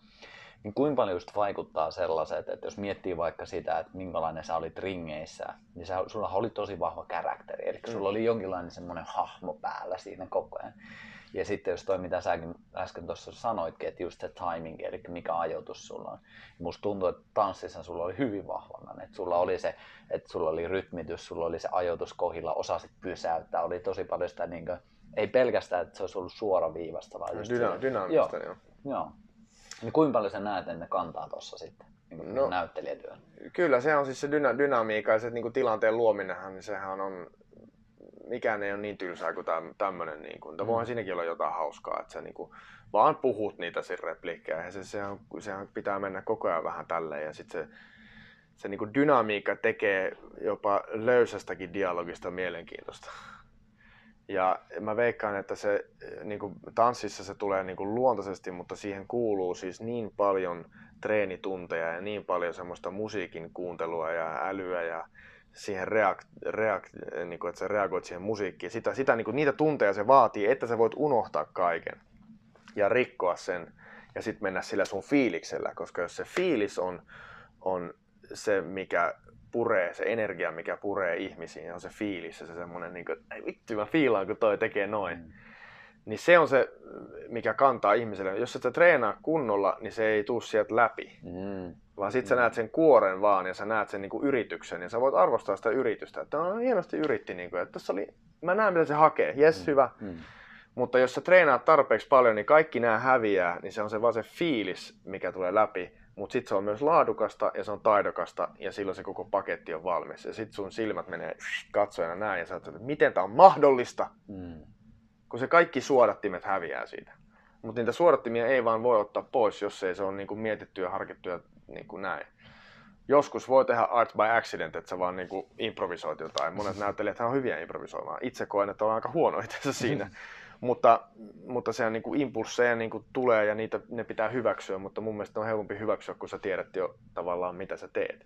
Speaker 2: niin kuinka paljon just vaikuttaa sellaiset, että jos miettii vaikka sitä, että minkälainen sä olit ringeissä, niin sä, sulla oli tosi vahva karakteri, eli sulla mm. oli jonkinlainen semmoinen hahmo päällä siinä koko ajan. Ja sitten jos toi, mitä säkin äsken tuossa sanoitkin, että just se timing, eli mikä ajoitus sulla on. Musta tuntuu, että tanssissa sulla oli hyvin vahvana, että sulla oli se, että sulla oli rytmitys, sulla oli se ajoitus kohilla, osasit pysäyttää, oli tosi paljon sitä niin kuin, ei pelkästään, että se olisi ollut suoraviivasta, vaan just
Speaker 1: Dyna- dynaamista, joo. joo.
Speaker 2: joo. Niin kuinka paljon sä näet, että ne kantaa tuossa sitten? Niin no, näyttelijätyön.
Speaker 1: Kyllä, se on siis se dyna- dynamiikka ja se niin kuin tilanteen luominenhan, niin sehän on, mikään ei ole niin tylsää kuin tämmöinen. Niin kuin, mm. voihan siinäkin olla jotain hauskaa, että sä niin kuin, vaan puhut niitä siinä repliikkejä ja se, sehän, sehän pitää mennä koko ajan vähän tälleen ja sitten se, se niin kuin dynamiikka tekee jopa löysästäkin dialogista mielenkiintoista. Ja mä veikkaan, että se niin kuin tanssissa se tulee niin kuin luontaisesti, mutta siihen kuuluu siis niin paljon treenitunteja ja niin paljon semmoista musiikin kuuntelua ja älyä ja siihen reak, reak, niin kuin, että sä reagoit siihen musiikkiin. Sitä, sitä, niin kuin, niitä tunteja se vaatii, että sä voit unohtaa kaiken ja rikkoa sen ja sitten mennä sillä sun fiiliksellä, koska jos se fiilis on, on se, mikä puree, se energia, mikä puree ihmisiin, on se fiilis ja se semmoinen, niin kuin, ei vittu, mä fiilaan, kun toi tekee noin. Mm. Niin se on se, mikä kantaa ihmiselle. Jos et sä treenaa kunnolla, niin se ei tuu sieltä läpi. Mm. Vaan sit sä mm. näet sen kuoren vaan ja sä näet sen niin kuin yrityksen ja sä voit arvostaa sitä yritystä. Että on hienosti yritti, niin kuin, että tässä oli, mä näen mitä se hakee, jes mm. hyvä. Mm. Mutta jos sä treenaat tarpeeksi paljon, niin kaikki nämä häviää, niin se on se vaan se fiilis, mikä tulee läpi mutta sitten se on myös laadukasta ja se on taidokasta ja silloin se koko paketti on valmis. Ja sitten sun silmät menee katsojana näin ja sä että miten tämä on mahdollista, mm. kun se kaikki suodattimet häviää siitä. Mutta niitä suodattimia ei vaan voi ottaa pois, jos ei se ole niinku mietitty ja harkittu ja niinku näin. Joskus voi tehdä art by accident, että sä vaan niinku improvisoit jotain. Monet näyttelijät on hyviä improvisoimaan. Itse koen, että on aika huono itse siinä. Mutta, mutta se on niin kuin impulsseja niin kuin tulee ja niitä, ne pitää hyväksyä, mutta mun mielestä on helpompi hyväksyä, kun sä tiedät jo tavallaan mitä sä teet.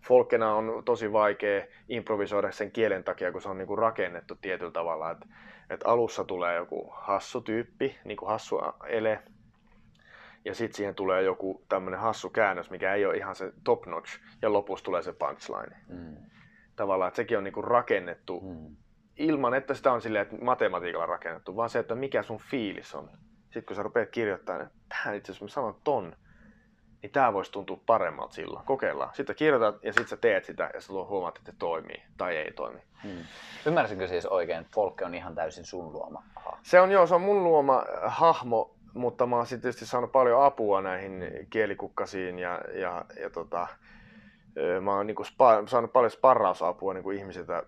Speaker 1: Folkena on tosi vaikea improvisoida sen kielen takia, kun se on niin kuin rakennettu tietyllä tavalla. Että et alussa tulee joku hassu tyyppi, niin kuin hassu ele, ja sitten siihen tulee joku tämmöinen hassu käännös, mikä ei ole ihan se top notch, ja lopussa tulee se punchline. Mm. Tavallaan, että sekin on niin kuin rakennettu mm ilman, että sitä on silleen, että matematiikalla rakennettu, vaan se, että mikä sun fiilis on. Sitten kun sä rupeat kirjoittamaan, että tähän itse asiassa mä sanon ton, niin tämä voisi tuntua paremmalta silloin. Kokeillaan. Sitten kirjoitat ja sitten sä teet sitä ja sä huomaat, että toimii tai ei toimi. Hmm.
Speaker 2: Ymmärsinkö siis oikein, että Folke on ihan täysin sun luoma
Speaker 1: Aha. Se on joo, se on mun luoma hahmo, mutta mä oon sitten tietysti saanut paljon apua näihin kielikukkasiin ja, ja, ja tota, mä oon niinku spa, saanut paljon sparrausapua niinku ihmisiltä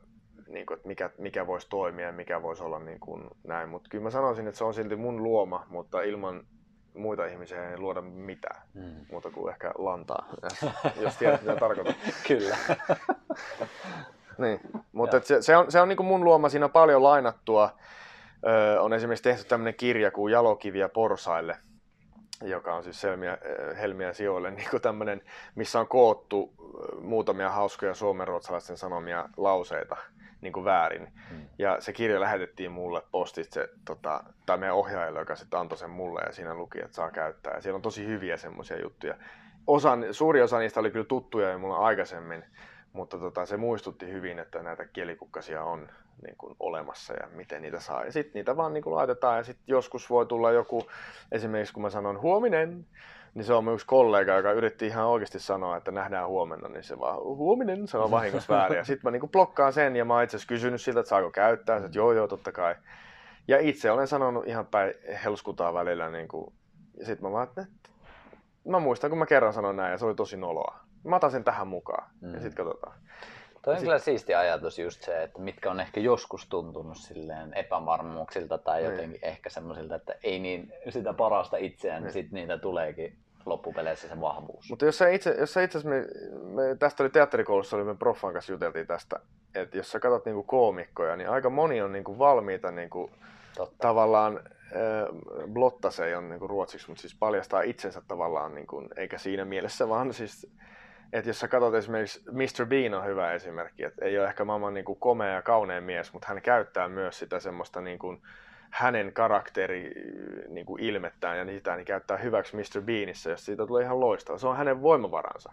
Speaker 1: niin kuin, että mikä, mikä voisi toimia ja mikä voisi olla niin kuin näin. Mutta kyllä mä sanoisin, että se on silti mun luoma, mutta ilman muita ihmisiä ei luoda mitään, mm. muuta kuin ehkä lantaa, jos tiedät mitä tarkoitan.
Speaker 2: kyllä.
Speaker 1: niin. Mutta se, se, on, se on niin kuin mun luoma, siinä on paljon lainattua. Öö, on esimerkiksi tehty tämmöinen kirja kuin Jalokiviä porsaille, joka on siis Helmiä, Helmiä sijoille niin kuin tämmöinen, missä on koottu muutamia hauskoja suomenruotsalaisten sanomia lauseita niin kuin väärin. Mm. Ja se kirja lähetettiin mulle postitse, tota, tai meidän ohjaajalle, joka sitten antoi sen mulle ja siinä luki, että saa käyttää. Ja siellä on tosi hyviä semmoisia juttuja. Osan, suuri osa niistä oli kyllä tuttuja jo mulla aikaisemmin, mutta tota, se muistutti hyvin, että näitä kielikukkasia on niin kuin, olemassa ja miten niitä saa. Ja sitten niitä vaan niin kuin, laitetaan ja sitten joskus voi tulla joku, esimerkiksi kun mä sanon huominen, niin se on yksi kollega, joka yritti ihan oikeasti sanoa, että nähdään huomenna, niin se vaan huominen, se on vahingossa väärin. Ja sitten mä niinku blokkaan sen ja mä oon itse asiassa kysynyt siltä, että saako käyttää, että joo joo totta kai. Ja itse olen sanonut ihan päin helskutaan välillä, niin kuin, ja sitten mä vaan, että mä muistan, kun mä kerran sanoin näin ja se oli tosi noloa. Mä otan sen tähän mukaan mm. ja sitten katsotaan.
Speaker 2: Toi on kyllä siisti ajatus just se, että mitkä on ehkä joskus tuntunut silleen epävarmuuksilta tai
Speaker 1: Niin.
Speaker 2: jotenkin ehkä semmoisilta, että ei niin sitä parasta itseään, niin
Speaker 1: Niin.
Speaker 2: sitten niitä tuleekin loppupeleissä se vahvuus.
Speaker 1: Mutta jos sä itse, jos sä itse me, me, tästä oli teatterikoulussa, oli me proffan kanssa juteltiin tästä, että jos sä katsot niinku koomikkoja, niin aika moni on niinku valmiita niinku,
Speaker 2: Totta.
Speaker 1: tavallaan, blotta se ei ole niinku ruotsiksi, mutta siis paljastaa itsensä tavallaan, niinku, eikä siinä mielessä vaan siis, että jos sä katsot esimerkiksi Mr. Bean on hyvä esimerkki, että ei ole ehkä maailman niinku komea ja kaunein mies, mutta hän käyttää myös sitä semmoista niinku, hänen karakteri niin kuin ilmettään ja niitä niin käyttää hyväksi Mr. Beanissä, jos siitä tulee ihan loistava. Se on hänen voimavaransa.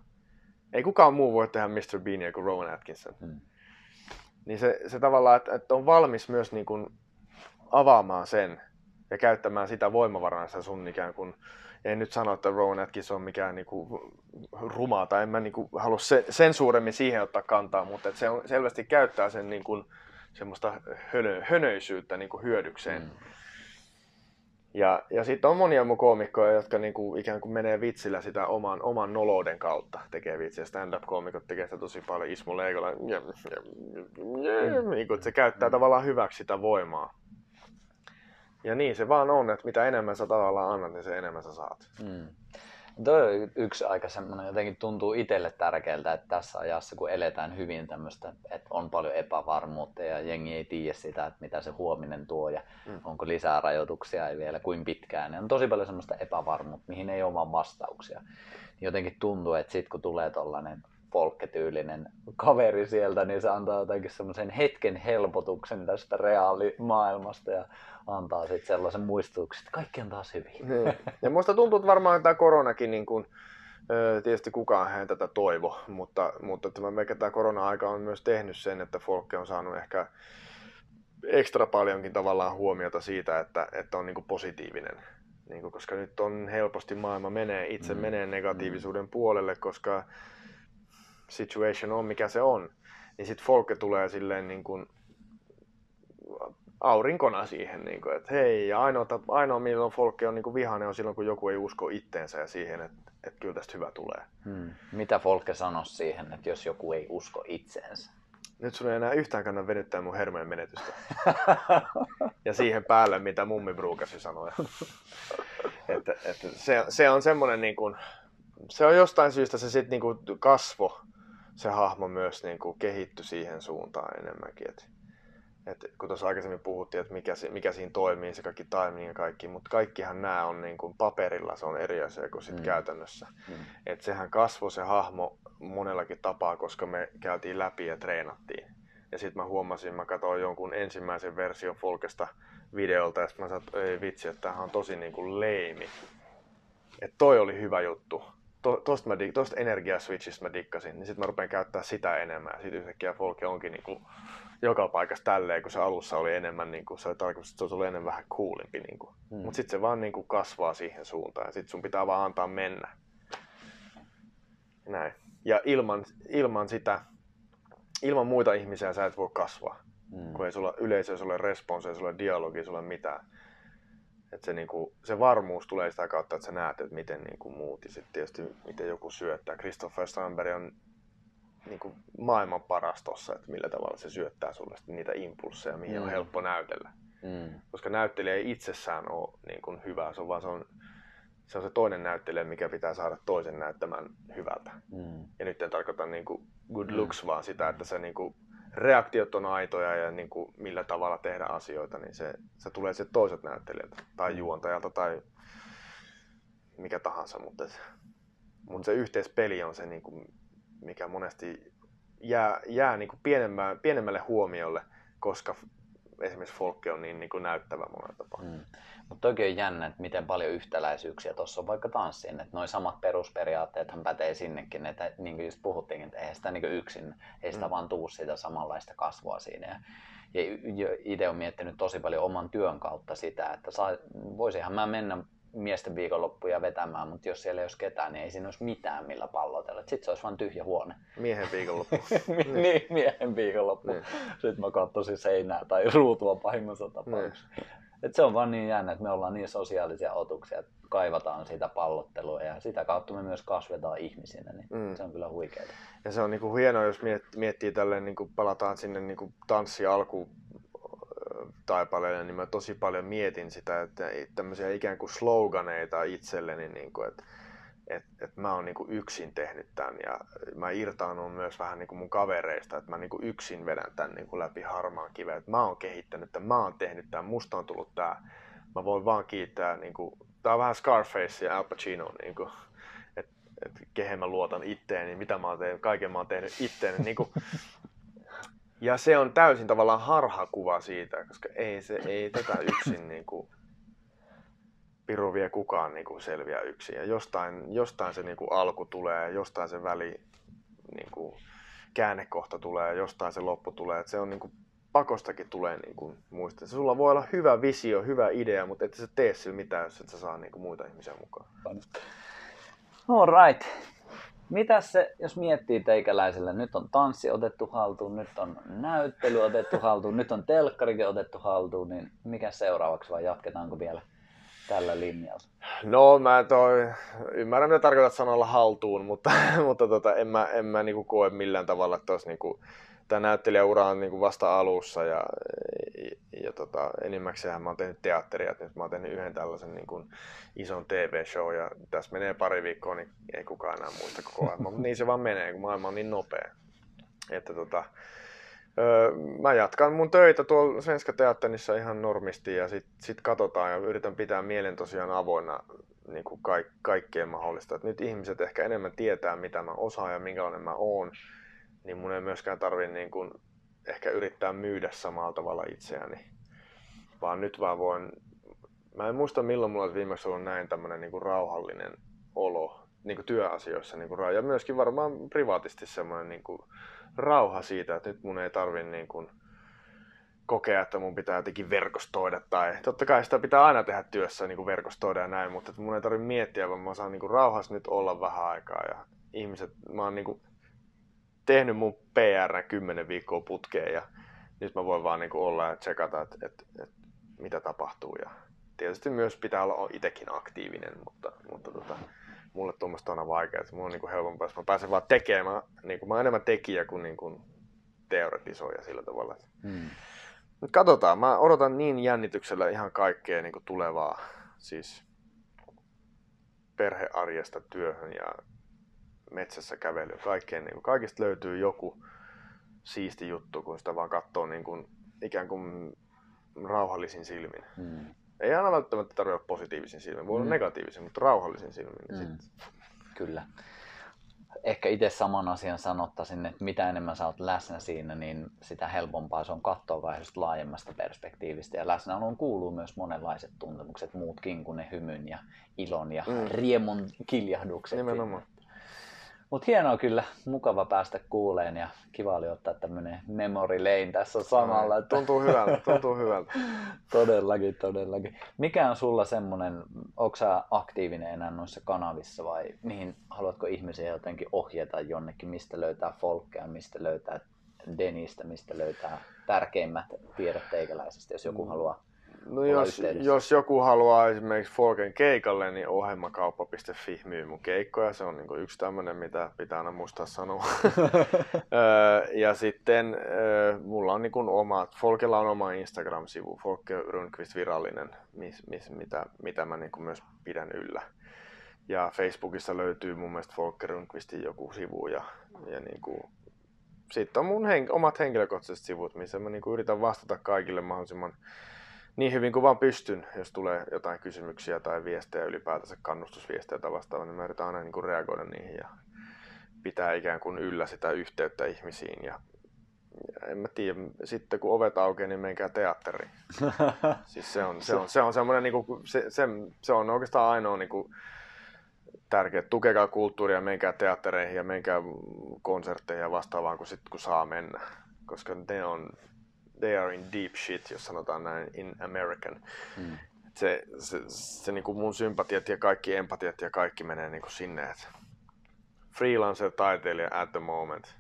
Speaker 1: Ei kukaan muu voi tehdä Mr. Beania kuin Rowan Atkinson.
Speaker 2: Hmm.
Speaker 1: Niin se, se tavallaan, että, että on valmis myös niin kuin avaamaan sen ja käyttämään sitä voimavaransa sun ikään kuin, en nyt sano, että Rowan Atkinson on mikään niin kuin rumaa, tai en mä niin kuin halua sen, sen suuremmin siihen ottaa kantaa, mutta se on, selvästi käyttää sen niin kuin, semmoista hönö, hönöisyyttä niin kuin hyödykseen.
Speaker 2: Mm.
Speaker 1: Ja, ja sitten on monia mun koomikkoja, jotka niinku ikään kuin menee vitsillä sitä oman, oman nolouden kautta tekee vitsiä. Stand-up-koomikot tekee sitä tosi paljon. Ismo Leikola, ja, ja, ja,
Speaker 2: Mm.
Speaker 1: niinku, että se käyttää tavallaan hyväksi sitä voimaa. Ja niin se vaan on, että mitä enemmän sä tavallaan annat, niin se enemmän sä saat.
Speaker 2: Mm. Toi on yksi aika semmoinen, jotenkin tuntuu itselle tärkeältä, että tässä ajassa kun eletään hyvin tämmöistä, että on paljon epävarmuutta ja jengi ei tiedä sitä, että mitä se huominen tuo ja
Speaker 1: Mm.
Speaker 2: onko lisää rajoituksia ja vielä kuin pitkään. Ja on tosi paljon semmoista epävarmuutta, mihin ei ole vaan vastauksia. Jotenkin tuntuu, että sit kun tulee tollainen folkketyylinen kaveri sieltä, niin se antaa jotenkin semmoisen hetken helpotuksen tästä reaalimaailmasta ja antaa sitten sellaisen muistutuksen, että kaikki on taas hyvin.
Speaker 1: Niin. Ja musta tuntuu, että varmaan tämä koronakin, niin kuin, tietysti kukaan ei tätä toivo, mutta, mutta tämä, meikä tämä korona-aika on myös tehnyt sen, että Folke on saanut ehkä ekstra paljonkin tavallaan huomiota siitä, että, että on niin positiivinen. Niin kuin, koska nyt on helposti maailma menee, itse
Speaker 2: Mm.
Speaker 1: mm. menee negatiivisuuden puolelle, koska situation on mikä se on. Niin sitten Folke tulee silleen niin kuin aurinkona siihen, niin kuin, että hei, ja ainoa, ainoa milloin Folke on niin kuin vihainen on silloin, kun joku ei usko itteensä ja siihen, että, että kyllä tästä hyvä tulee.
Speaker 2: Hmm. Mitä Folke sanoisi siihen, että jos joku ei usko itseensä?
Speaker 1: Nyt sun ei enää yhtään kannata venyttää mun hermojen menetystä. Ja siihen päälle, mitä mummi Bruukasi sanoi. että, että se, se, on semmoinen, niin kuin, se on jostain syystä se sitten niin kuin kasvo, se hahmo myös niin kuin kehittyi siihen suuntaan enemmänkin. Et, et, kun tuossa aikaisemmin puhuttiin, että mikä, mikä siinä toimii, se kaikki timing ja kaikki, mutta kaikkihan nämä on niin kuin paperilla, se on eri asia kuin sit
Speaker 2: Mm.
Speaker 1: mm. käytännössä.
Speaker 2: Hmm.
Speaker 1: Et sehän kasvoi se hahmo monellakin tapaa, koska me käytiin läpi ja treenattiin. Ja sitten mä huomasin, mä katsoin jonkun ensimmäisen version Folkesta videolta ja sitten mä sanoin, että ei vitsi, että tämähän on tosi niin kuin leimi. Että toi oli hyvä juttu. To, tosta, mä, tosta energiaswitchistä mä dikkasin, niin sitten mä rupean käyttää sitä enemmän. Ja sitten yhtäkkiä Folke onkin niin kuin joka paikassa tälleen, kun se alussa oli enemmän, niin kuin, se oli tarkoitus, että se ollut enemmän vähän coolimpi. Niin kuin.
Speaker 2: Hmm.
Speaker 1: Mutta sitten se vaan niin kuin kasvaa siihen suuntaan ja sitten sun pitää vaan antaa mennä. Näin. Ja ilman, ilman sitä, ilman muita ihmisiä sä et voi kasvaa.
Speaker 2: Hmm.
Speaker 1: Kun ei sulla yleisö, ei sulla response, ei sulla dialogi, ei sulla mitään. Et se, niinku, se varmuus tulee sitä kautta, että sä näet, että miten niinku muut ja sitten tietysti miten joku syöttää. Christopher Strandberg on niinku maailman paras tossa, että millä tavalla se syöttää sulle niitä impulseja, mihin mm. on
Speaker 2: Mm.
Speaker 1: helppo näytellä
Speaker 2: Hmm.
Speaker 1: koska näyttelijä ei itsessään ole niin kuin hyvä, se on vaan se on, se on se toinen näyttelijä, mikä pitää saada toisen näyttämään hyvältä.
Speaker 2: Hmm.
Speaker 1: Ja nyt en tarkoita niin kuin good
Speaker 2: Mm.
Speaker 1: looks, vaan sitä, että se niin kuin reaktiot on aitoja ja niin kuin millä tavalla tehdä asioita, niin se, se tulee se toiset näyttelijältä tai
Speaker 2: Mm.
Speaker 1: juontajalta tai mikä tahansa, mutta, se- mutta se yhteispeli on se, niin kuin, mikä monesti jää, jää niin kuin pienemmälle, pienemmälle huomiolle, koska esimerkiksi Folke on niin, niin kuin näyttävä monella tapaa.
Speaker 2: Mm. Mutta toki on jännä, että miten paljon yhtäläisyyksiä tuossa on vaikka tanssiin. Että noin samat perusperiaatteethan pätee sinnekin. Että niin kuin just puhuttiin, että eihän sitä niin yksin, ei sitä
Speaker 1: Mm.
Speaker 2: vaan tuu sitä samanlaista kasvua siinä. Ja, ja itse olen miettinyt tosi paljon oman työn kautta sitä, että saa, voisinhan mä mennä miesten viikonloppuja vetämään, mutta jos siellä ei olisi ketään, niin ei siinä olisi mitään millä pallotella. Sitten se olisi vain tyhjä huone.
Speaker 1: Miehen viikonloppu.
Speaker 2: niin, miehen viikonloppu.
Speaker 1: Niin.
Speaker 2: Sitten mä katsoisin seinää tai ruutua pahimmassa tapauksessa. Et se on vaan niin jännä, että me ollaan niin sosiaalisia otuksia, että kaivataan sitä pallottelua ja sitä kautta me myös kasvetaan ihmisinä, niin mm. se on kyllä huikeaa.
Speaker 1: Ja se on niinku hienoa, jos miettii, miettii tälleen, niinku palataan sinne niinku tanssi alku taipaleelle, niin mä tosi paljon mietin sitä, että tämmöisiä ikään kuin sloganeita itselleni, niin kuin, että että et mä oon niinku yksin tehnyt tämän ja mä irtaannut myös vähän niinku mun kavereista, että mä niinku yksin vedän tämän niinku läpi harmaan kiven, että mä oon kehittänyt tämän, mä oon tehnyt tämän, musta on tullut tää. Mä voin vaan kiittää, niinku, tää on vähän Scarface ja Al Pacino, niinku, että et kehen mä luotan itteeni, mitä mä oon tehnyt, kaiken mä oon tehnyt itteeni. Niinku, ja se on täysin tavallaan harhakuva siitä, koska ei, se, ei tätä yksin niinku, piru vie kukaan niin kuin selviä yksin. Ja jostain, jostain se niin kuin alku tulee, jostain se väli niin kuin käännekohta tulee, jostain se loppu tulee. Et se on niin kuin, pakostakin tulee niin kuin, muista. Sulla voi olla hyvä visio, hyvä idea, mutta et sä tee sillä mitään, jos et sä saa niin kuin, muita ihmisiä mukaan.
Speaker 2: All right. Mitäs se, jos miettii teikäläiselle, nyt on tanssi otettu haltuun, nyt on näyttely otettu haltuun, nyt on telkkarikin otettu haltuun, niin mikä seuraavaksi vai jatketaanko vielä? Tällä linjalla?
Speaker 1: No mä toi, ymmärrän mitä tarkoitat sanalla haltuun, mutta, mutta tota, en mä, en mä niinku koe millään tavalla, että niinku, tämä näyttelijäura on niinku vasta alussa ja, ja, ja tota, enimmäkseen mä oon tehnyt teatteria, että nyt mä oon tehnyt yhden tällaisen niinku ison TV-show ja tässä menee pari viikkoa, niin ei kukaan enää muista koko ajan, mutta niin se vaan menee, kun maailma on niin nopea. Että tota, Öö, mä jatkan mun töitä tuolla Svenska Teatterissa ihan normisti ja sit, sit katsotaan ja yritän pitää mielen tosiaan avoinna niin kuin kaik, kaikkeen mahdollista. Et nyt ihmiset ehkä enemmän tietää, mitä mä osaan ja minkälainen mä oon, niin mun ei myöskään tarvi niin kuin ehkä yrittää myydä samalla tavalla itseäni. Vaan nyt vaan voin, mä en muista milloin mulla olisi viimeksi ollut näin tämmönen niin kuin rauhallinen olo niin kuin työasioissa. Niin kuin, ja myöskin varmaan privaatisti semmoinen niin kuin, rauha siitä, että nyt mun ei tarvi niin kuin kokea, että mun pitää jotenkin verkostoida tai totta kai sitä pitää aina tehdä työssä niin kuin verkostoida ja näin, mutta että mun ei tarvi miettiä, vaan mä saan niin kuin rauhassa nyt olla vähän aikaa ja ihmiset, mä oon niin kuin tehnyt mun PR 10 viikkoa putkeen ja nyt mä voin vaan niin kuin olla ja tsekata, että, että, että mitä tapahtuu ja tietysti myös pitää olla itsekin aktiivinen, mutta, mutta tota, mulle tuommoista on aina vaikeaa, että mulla on niin helpompaa, jos mä pääsen vaan tekemään. Niin kuin, mä oon enemmän tekijä kuin, niin kuin teoretisoija sillä tavalla. Hmm. Nyt katsotaan, mä odotan niin jännityksellä ihan kaikkea niin kuin tulevaa, siis perhearjesta työhön ja metsässä kävelyyn, kaikkeen, niin kuin, kaikista löytyy joku siisti juttu, kun sitä vaan katsoo niin kuin, ikään kuin rauhallisin silmin. Hmm. Ei aina välttämättä tarvitse olla positiivisin silmin, voi olla mm. negatiivisin, mutta rauhallisin silmin. Niin mm. sit...
Speaker 2: Kyllä. Ehkä itse saman asian sanottaisin, että mitä enemmän sä oot läsnä siinä, niin sitä helpompaa se on katsoa vähän laajemmasta perspektiivistä. Ja läsnäoloon kuuluu myös monenlaiset tuntemukset, muutkin kuin ne hymyn ja ilon ja mm. riemun kiljahdukset.
Speaker 1: Nimenomaan.
Speaker 2: Mutta hienoa kyllä, mukava päästä kuuleen ja kiva oli ottaa tämmöinen memory lane tässä samalla.
Speaker 1: Että... Tuntuu hyvältä, tuntuu hyvältä.
Speaker 2: todellakin, todellakin. Mikä on sulla semmoinen, onko sä aktiivinen enää noissa kanavissa vai mihin haluatko ihmisiä jotenkin ohjata jonnekin, mistä löytää folkkeja, mistä löytää Denistä, mistä löytää tärkeimmät tiedot teikäläisestä, jos joku mm. haluaa
Speaker 1: No jos, jos joku haluaa esimerkiksi Folken keikalle, niin ohjelmakauppa.fi myy mun keikkoja. Se on niin yksi tämmöinen, mitä pitää aina muistaa sanoa. ja sitten mulla on niin oma, Folkella on oma Instagram-sivu, Folke Rundqvist virallinen, mis, mis, mitä, mitä mä niin myös pidän yllä. Ja Facebookissa löytyy mun mielestä Folke Rundqvistin joku sivu ja, ja niin kuin, sitten on mun hen, omat henkilökohtaiset sivut, missä mä niin yritän vastata kaikille mahdollisimman niin hyvin kuin vaan pystyn, jos tulee jotain kysymyksiä tai viestejä ylipäätänsä, kannustusviestejä tai vastaavaa, niin mä yritän aina niin kuin reagoida niihin ja pitää ikään kuin yllä sitä yhteyttä ihmisiin. Ja, ja en mä tiedä, sitten kun ovet aukeaa, niin menkää teatteriin. siis se on, se on, se on semmoinen, niin kuin, se, se, se, on oikeastaan ainoa niin kuin, tärkeä. Tukekaa kulttuuria, menkää teattereihin ja menkää konsertteihin ja vastaavaan, kun, sit, kun saa mennä. Koska ne on, they are in deep shit, jos sanotaan näin, in American. Mm. Se, se, se niin kuin mun sympatiat ja kaikki empatiat ja kaikki menee niin kuin sinne, että freelancer, taiteilija at the moment,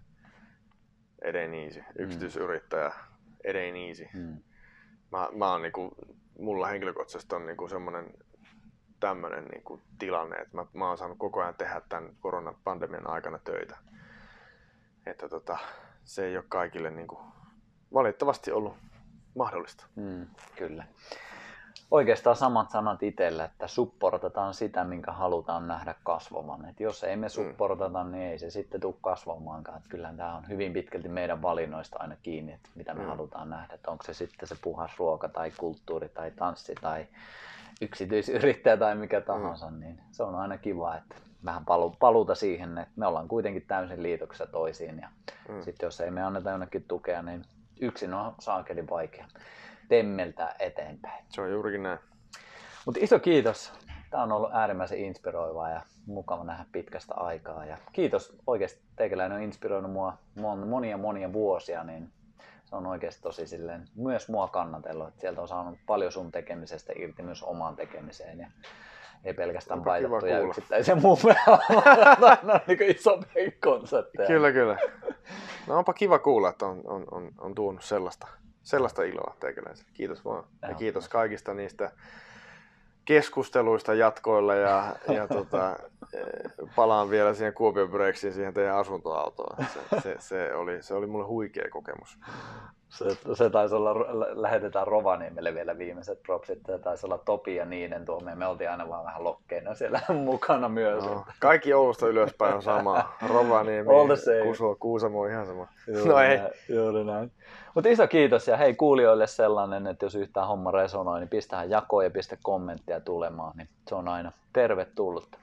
Speaker 1: it ain't easy. Hmm. Yksityisyrittäjä, it ain't easy. Mm. mä, mä oon niinku, mulla henkilökohtaisesti on niinku semmoinen tämmöinen niinku tilanne, että mä, mä oon saanut koko ajan tehdä tämän koronapandemian aikana töitä. Että tota, se ei ole kaikille niinku, valitettavasti ollut mahdollista.
Speaker 2: Mm, kyllä. Oikeastaan samat sanat itselle, että supportataan sitä, minkä halutaan nähdä kasvavan. Et jos ei me mm. supportata, mm. niin ei se sitten tule kasvamaankaan. Et kyllä tämä on hyvin pitkälti meidän valinnoista aina kiinni, että mitä me mm. halutaan nähdä. Et onko se sitten se puhas ruoka tai kulttuuri tai tanssi tai yksityisyrittäjä tai mikä tahansa, mm. niin se on aina kiva, että vähän palu, paluuta siihen, että me ollaan kuitenkin täysin liitoksessa toisiin ja mm. sitten jos ei me anneta jonnekin tukea, niin yksin on saakeli vaikea temmeltää eteenpäin.
Speaker 1: Se on juurikin näin.
Speaker 2: Mutta iso kiitos. Tämä on ollut äärimmäisen inspiroivaa ja mukava nähdä pitkästä aikaa. Ja kiitos oikeasti, teikäläinen on inspiroinut mua monia monia vuosia, niin se on oikeasti tosi silleen, myös mua kannatellut. Että sieltä on saanut paljon sun tekemisestä irti myös omaan tekemiseen. Ja ei pelkästään paitattuja yksittäisiä muumeja, vaan niin iso konsepteja.
Speaker 1: Kyllä, kyllä. No onpa kiva kuulla, että on, on, on, on tuonut sellaista, sellaista iloa teikäläiselle. Kiitos vaan. Ja kiitos kaikista niistä keskusteluista jatkoilla ja, ja tota, palaan vielä siihen Kuopion Breaksiin, siihen teidän asuntoautoon. Se, se, se, oli, se oli mulle huikea kokemus.
Speaker 2: Se, se taisi olla, lähetetään Rovaniemelle vielä viimeiset propsit, se taisi olla Topi ja Niinen tuo, me oltiin aina vaan vähän lokkeina siellä mukana myös. No,
Speaker 1: kaikki Oulusta ylöspäin on sama, Rovaniemi, Kusuo, Kuusamo ihan sama.
Speaker 2: Juuri no ei. Näin, juuri näin. Mutta iso kiitos ja hei kuulijoille sellainen, että jos yhtään homma resonoi, niin pistähän jakoa ja pistä kommenttia tulemaan, niin se on aina tervetullut.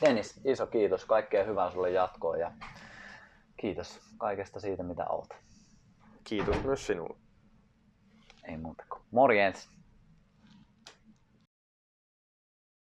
Speaker 2: Dennis, iso kiitos, kaikkea hyvää sulle jatkoa ja kiitos kaikesta siitä, mitä olet.
Speaker 1: Kiitos myös sinulle.
Speaker 2: Ei muuta kuin morjens.